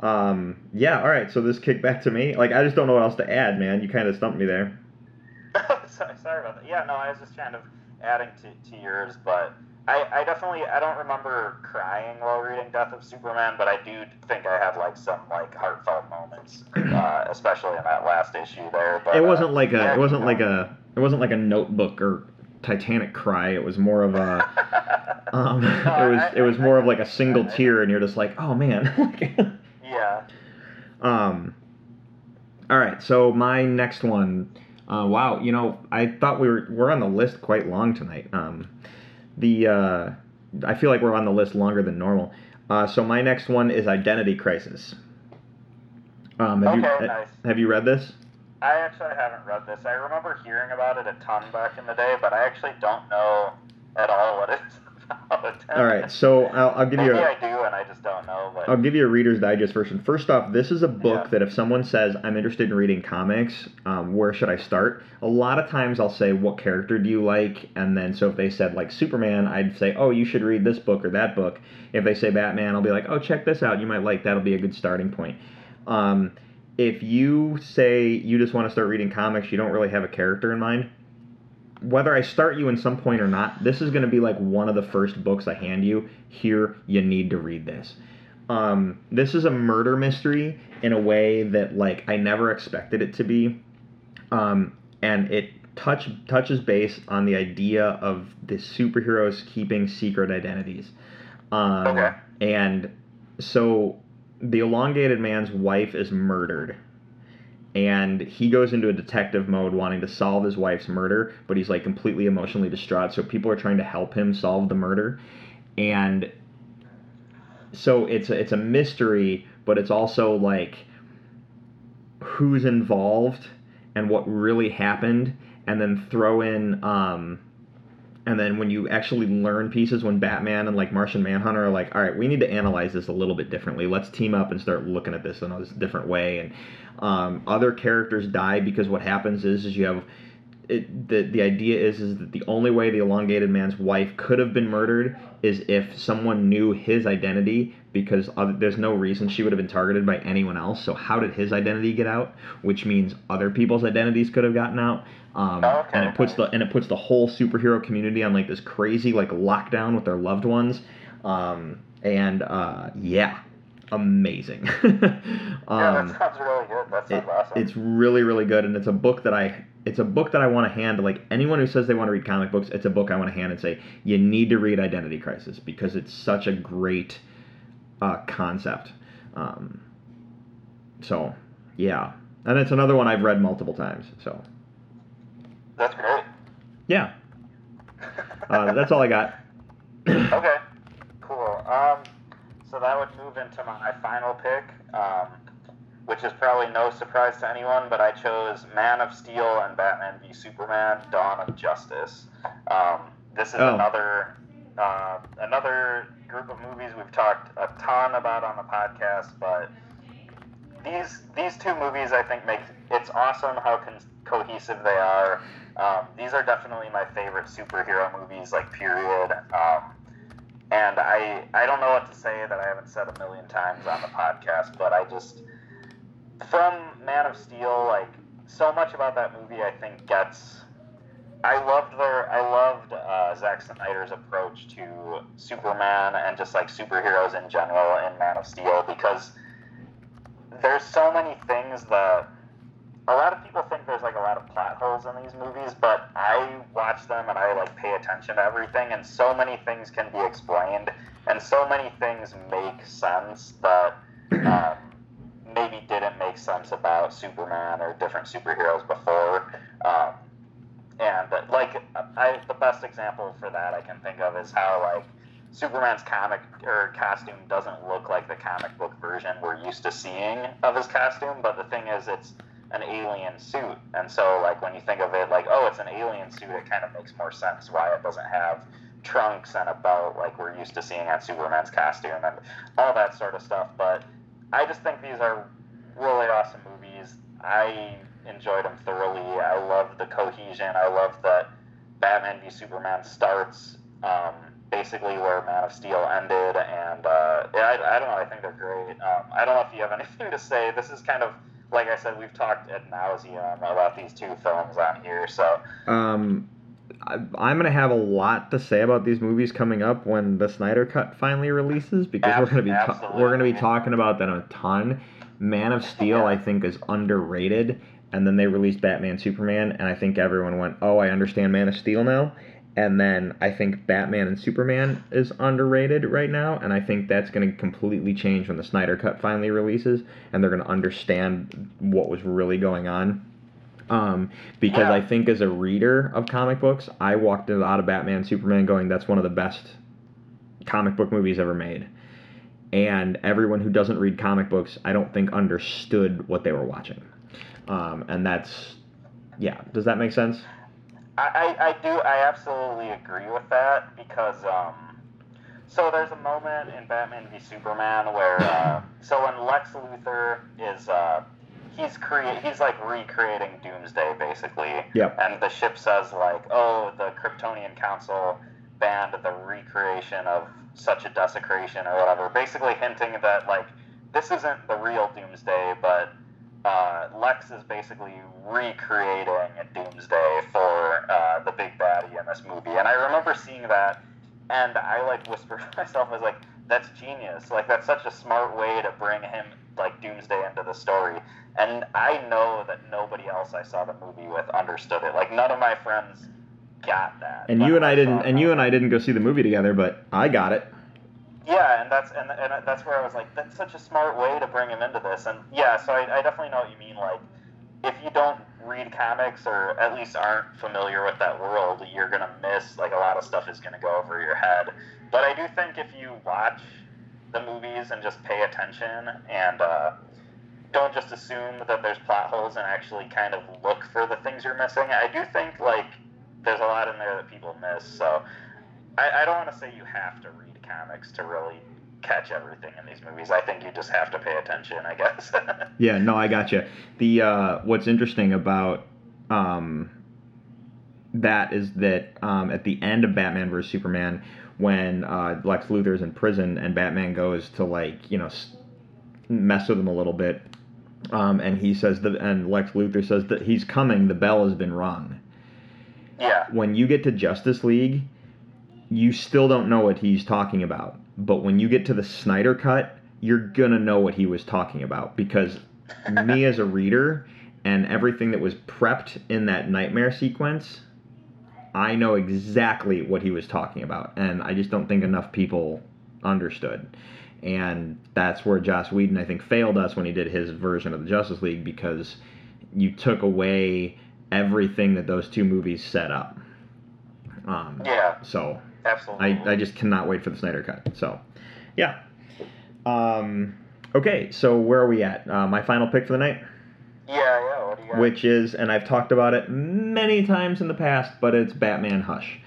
um, yeah. All right. So this kick back to me. Like I just don't know what else to add, man. You kind of stumped me there. sorry, sorry about that. Yeah, no, I was just kind of adding to, to yours, but I, I definitely I don't remember crying while reading Death of Superman, but I do think I had like some like heartfelt moments, uh, especially in that last issue there. But It wasn't uh, like a. yeah, It wasn't you like know. a. It wasn't like a notebook or Titanic cry. It was more of a. Um, it was. I- It was more I of like a single. I- tear, and you're just like, oh man. Yeah. Um. All right, so my next one. Uh, wow, you know, I thought we were we're on the list quite long tonight. Um, the uh, I feel like we're on the list longer than normal. Uh, so my next one is Identity Crisis. Um, have Okay, uh, nice. have you read this? I actually haven't read this. I remember hearing about it a ton back in the day, but I actually don't know at all what it's about. All right, so I'll, I'll give Maybe you. A, I do, and I just don't know. But I'll give you a Reader's Digest version. First off, this is a book Yeah. that if someone says, I'm interested in reading comics, um, where should I start? A lot of times I'll say, What character do you like? And then, so if they said, like, Superman, I'd say, Oh, you should read this book or that book. If they say Batman, I'll be like, Oh, check this out. You might like That'll be a good starting point. Um, if you say you just want to start reading comics, you don't really have a character in mind, whether I start you in some point or not, this is going to be like one of the first books I hand you. Here, you need to read this. Um, this is a murder mystery in a way that like I never expected it to be, um, and it touch touches base on the idea of the superheroes keeping secret identities. Um, Okay. And so, the elongated man's wife is murdered and he goes into a detective mode wanting to solve his wife's murder but he's like completely emotionally distraught so people are trying to help him solve the murder. And so it's a, it's a mystery but it's also like who's involved and what really happened and then throw in um and then when you actually learn pieces when batman and like martian manhunter are like all right we need to analyze this a little bit differently let's team up and start looking at this in a different way and um, other characters die because what happens is is you have it, the the idea is is that the only way the elongated man's wife could have been murdered is if someone knew his identity because other, there's no reason she would have been targeted by anyone else. So how did his identity get out? Which means other people's identities could have gotten out. Um, Okay. and it puts the and it puts the whole superhero community on like this crazy like lockdown with their loved ones. Um, and uh, yeah, amazing. yeah, um, that sounds really good. That sounds it- awesome. It's really, really good, and it's a book that I it's a book that I want to hand to like anyone who says they want to read comic books. It's a book I want to hand and say you need to read Identity Crisis because it's such a great uh, concept. Um, so yeah, and it's another one I've read multiple times. So That's great. yeah, uh, that's all I got. okay, cool. Um, so that would move into my final pick, um, which is probably no surprise to anyone, but I chose Man of Steel and Batman v Superman: Dawn of Justice. Um, this is Oh. another uh, another group of movies we've talked a ton about on the podcast, but these these two movies I think make it's awesome how con- cohesive they are. Um, these are definitely my favorite superhero movies, like period. Um, and I I don't know what to say that I haven't said a million times on the podcast, but I just from Man of Steel, like so much about that movie, I think gets. I loved their I loved uh, Zack Snyder's approach to Superman and just like superheroes in general in Man of Steel because there's so many things that a lot of people think there's like a lot of plot holes in these movies, but I watch them and I like pay attention to everything, and so many things can be explained, and so many things make sense that um, maybe didn't make sense about Superman or different superheroes before. Um, and like I, the best example for that I can think of is how like Superman's comic or costume doesn't look like the comic book version we're used to seeing of his costume, but the thing is, it's an alien suit, and so like when you think of it like, oh, it's an alien suit, it kind of makes more sense why it doesn't have trunks and a belt like we're used to seeing on Superman's costume and all that sort of stuff. But I just think these are really awesome movies. I enjoyed them thoroughly. I love the cohesion. I love that Batman v Superman starts um, basically where Man of Steel ended, and uh, I, I don't know. I think they're great. Um, I don't know if you have anything to say. This is kind of like I said, we've talked ad nauseum about these two films on here. So, um, I, I'm gonna have a lot to say about these movies coming up when the Snyder Cut finally releases because Ab- we're gonna be ta- we're gonna be talking about that a ton. Man of Steel, I think, is underrated, and then they released Batman Superman, and I think everyone went, "Oh, I understand Man of Steel now." And then I think Batman and Superman is underrated right now, and I think that's going to completely change when the Snyder Cut finally releases, and they're going to understand what was really going on. Um, because Yeah. I think as a reader of comic books, I walked out of Batman Superman going, "That's one of the best comic book movies ever made." And everyone who doesn't read comic books, I don't think understood what they were watching. Um, and that's, yeah. Does that make sense? I, I, I do I absolutely agree with that because um so there's a moment in Batman v Superman where uh, so when Lex Luthor is uh he's create he's like recreating Doomsday basically Yep. and the ship says like oh the Kryptonian Council banned the recreation of such a desecration or whatever basically hinting that like this isn't the real Doomsday but uh, Lex is basically recreating Doomsday for uh, the big baddie in this movie, and I remember seeing that, and I like whispered to myself, I was like, "That's genius! Like that's such a smart way to bring him like Doomsday into the story." And I know that nobody else I saw the movie with understood it. Like none of my friends got that. And you and I saw didn't, and you and I didn't go see the movie together, but I got it. Yeah, and that's and, and that's where I was like, that's such a smart way to bring him into this. And yeah, so I, I definitely know what you mean. Like, if you don't read comics or at least aren't familiar with that world, you're gonna miss like a lot of stuff is gonna go over your head. But I do think if you watch the movies and just pay attention and uh, don't just assume that there's plot holes and actually kind of look for the things you're missing, I do think like there's a lot in there that people miss. So I, I don't want to say you have to read comics to really catch everything in these movies. I think you just have to pay attention, I guess. Yeah, no, I got you. The uh, what's interesting about um, that is that um, at the end of Batman vs Superman, when uh, Lex Luthor's in prison and Batman goes to like you know mess with him a little bit, um, and he says that, and Lex Luthor says that he's coming. The bell has been rung. yeah, When you get to Justice League, you still don't know what he's talking about. But when you get to the Snyder cut, you're gonna know what he was talking about because me as a reader and everything that was prepped in that nightmare sequence, I know exactly what he was talking about, and I just don't think enough people understood. And that's where Joss Whedon, I think, failed us when he did his version of the Justice League because you took away everything that those two movies set up. Um, yeah, so absolutely. I, I just cannot wait for the Snyder cut. So, yeah. Um, okay, so where are we at? Uh, my final pick for the night, yeah, yeah. What do you got? which is, and I've talked about it many times in the past, but it's Batman Hush.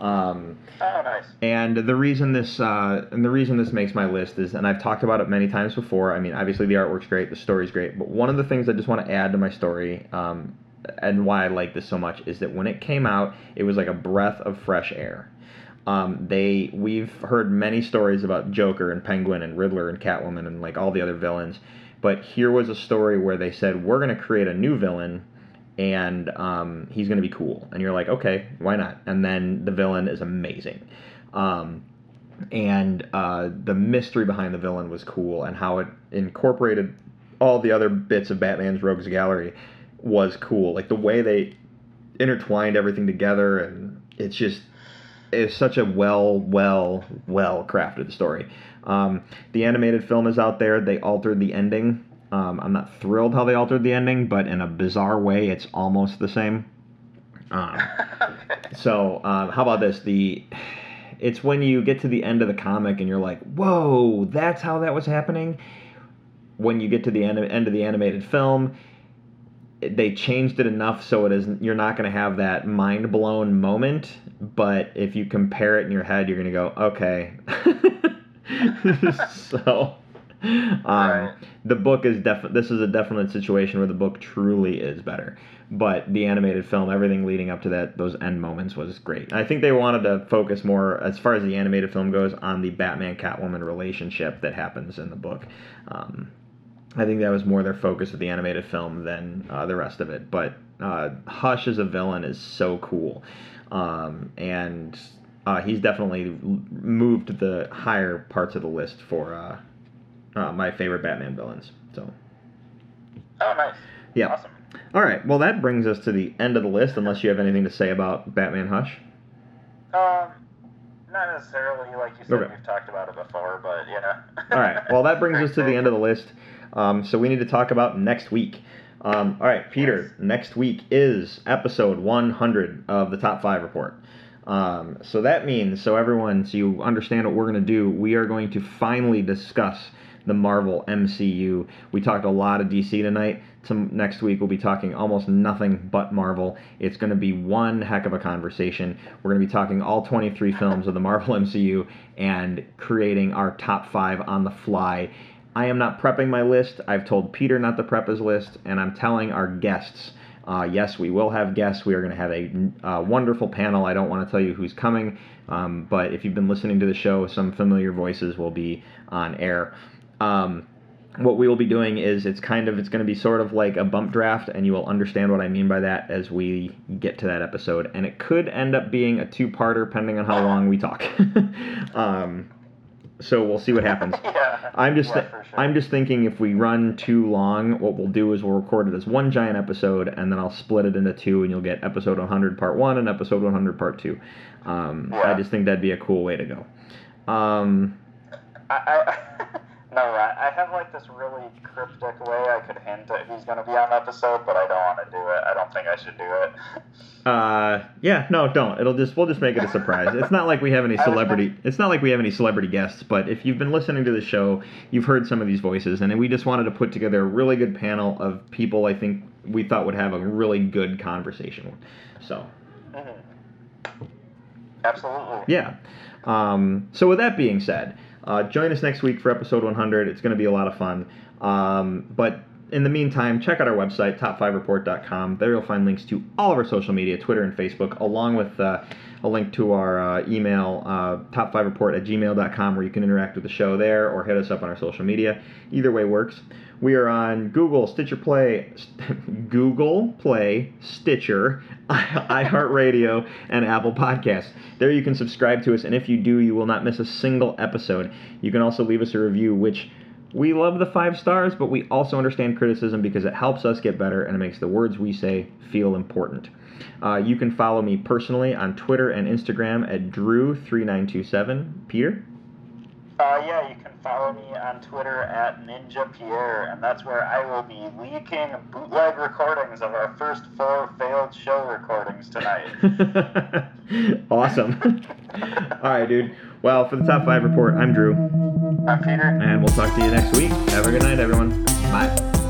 Um, oh, nice. and the reason this uh, and the reason this makes my list is, and I've talked about it many times before. I mean, obviously the artwork's great, the story's great, but one of the things I just want to add to my story, um, and why I like this so much, is that when it came out, it was like a breath of fresh air. Um, they we've heard many stories about Joker and Penguin and Riddler and Catwoman and like all the other villains, but here was a story where they said we're going to create a new villain and um, he's going to be cool. And you're like, okay, why not? And then the villain is amazing. Um, and uh, the mystery behind the villain was cool, and how it incorporated all the other bits of Batman's Rogues Gallery was cool. Like the way they intertwined everything together, and it's just it's such a well, well, well crafted story. Um, the animated film is out there. They altered the ending. Um, I'm not thrilled how they altered the ending, but in a bizarre way, it's almost the same. Um, so, um, how about this? The it's when you get to the end of the comic and you're like, "Whoa, that's how that was happening." When you get to the end of, end of the animated film, they changed it enough so it is you're not going to have that mind blown moment. But if you compare it in your head, you're going to go, "Okay." so. Um, Right. The book is definitely this is a definite situation where the book truly is better, but the animated film, everything leading up to that, those end moments was great. I think they wanted to focus more, as far as the animated film goes, on the Batman Catwoman relationship that happens in the book. Um, I think that was more their focus of the animated film than uh, the rest of it. But uh, Hush as a villain is so cool, um, and uh, he's definitely moved to the higher parts of the list for uh, uh, my favorite Batman villains. So, Oh, nice. yeah. Awesome. All right. Well, that brings us to the end of the list. Unless you have anything to say about Batman Hush. Um, not necessarily like you said. Okay. We've talked about it before, but yeah. All right. Well, that brings us to the end of the list. Um, so we need to talk about next week. Um, all right, Peter. Next week is episode 100 of the Top Five Report. Um, so that means, so everyone, so you understand what we're going to do, we are going to finally discuss the Marvel MCU. We talked a lot of DC tonight. Some next week we'll be talking almost nothing but Marvel. It's going to be one heck of a conversation. We're going to be talking all 23 films of the Marvel MCU and creating our top five on the fly. I am not prepping my list. I've told Peter not to prep his list, and I'm telling our guests. Uh, yes, we will have guests. We are going to have a uh, wonderful panel. I don't want to tell you who's coming, um, but if you've been listening to the show, some familiar voices will be on air. Um, what we will be doing is it's kind of it's going to be sort of like a bump draft, and you will understand what I mean by that as we get to that episode. And it could end up being a two-parter, depending on how long we talk. um, so we'll see what happens. yeah. I'm just Yeah, thi- sure. I'm just thinking if we run too long, what we'll do is we'll record it as one giant episode, and then I'll split it into two, and you'll get episode 100 part one and episode 100 part two. Um, I just think that'd be a cool way to go. Um, I, I no, I, I have like this really cryptic way I could hint at who's going to be on episode, but I don't want to do it. I don't think I should do it. uh, yeah, no, don't. It'll just we'll just make it a surprise. it's not like we have any celebrity. It's not like we have any celebrity guests. But if you've been listening to the show, you've heard some of these voices, and we just wanted to put together a really good panel of people. I think we thought would have a really good conversation. So. Mhm. Absolutely. Yeah. Um, so with that being said, uh, join us next week for episode 100. It's going to be a lot of fun. Um, but in the meantime, check out our website, top5report.com. There you'll find links to all of our social media, Twitter and Facebook, along with uh, a link to our uh, email, uh, top5report at gmail.com, where you can interact with the show there or hit us up on our social media. Either way works. We are on Google, Stitcher Play, Google Play, Stitcher, iHeartRadio, and Apple Podcasts. There you can subscribe to us, and if you do, you will not miss a single episode. You can also leave us a review, which we love the five stars, but we also understand criticism because it helps us get better and it makes the words we say feel important. Uh, you can follow me personally on Twitter and Instagram at Drew3927. Peter? Uh, yeah, you can follow me on Twitter at Ninja Pierre, and that's where I will be leaking bootleg recordings of our first four failed show recordings tonight. awesome. All right, dude. Well, for the top five report, I'm Drew, I'm Peter. and we'll talk to you next week. Have a good night, everyone. Bye.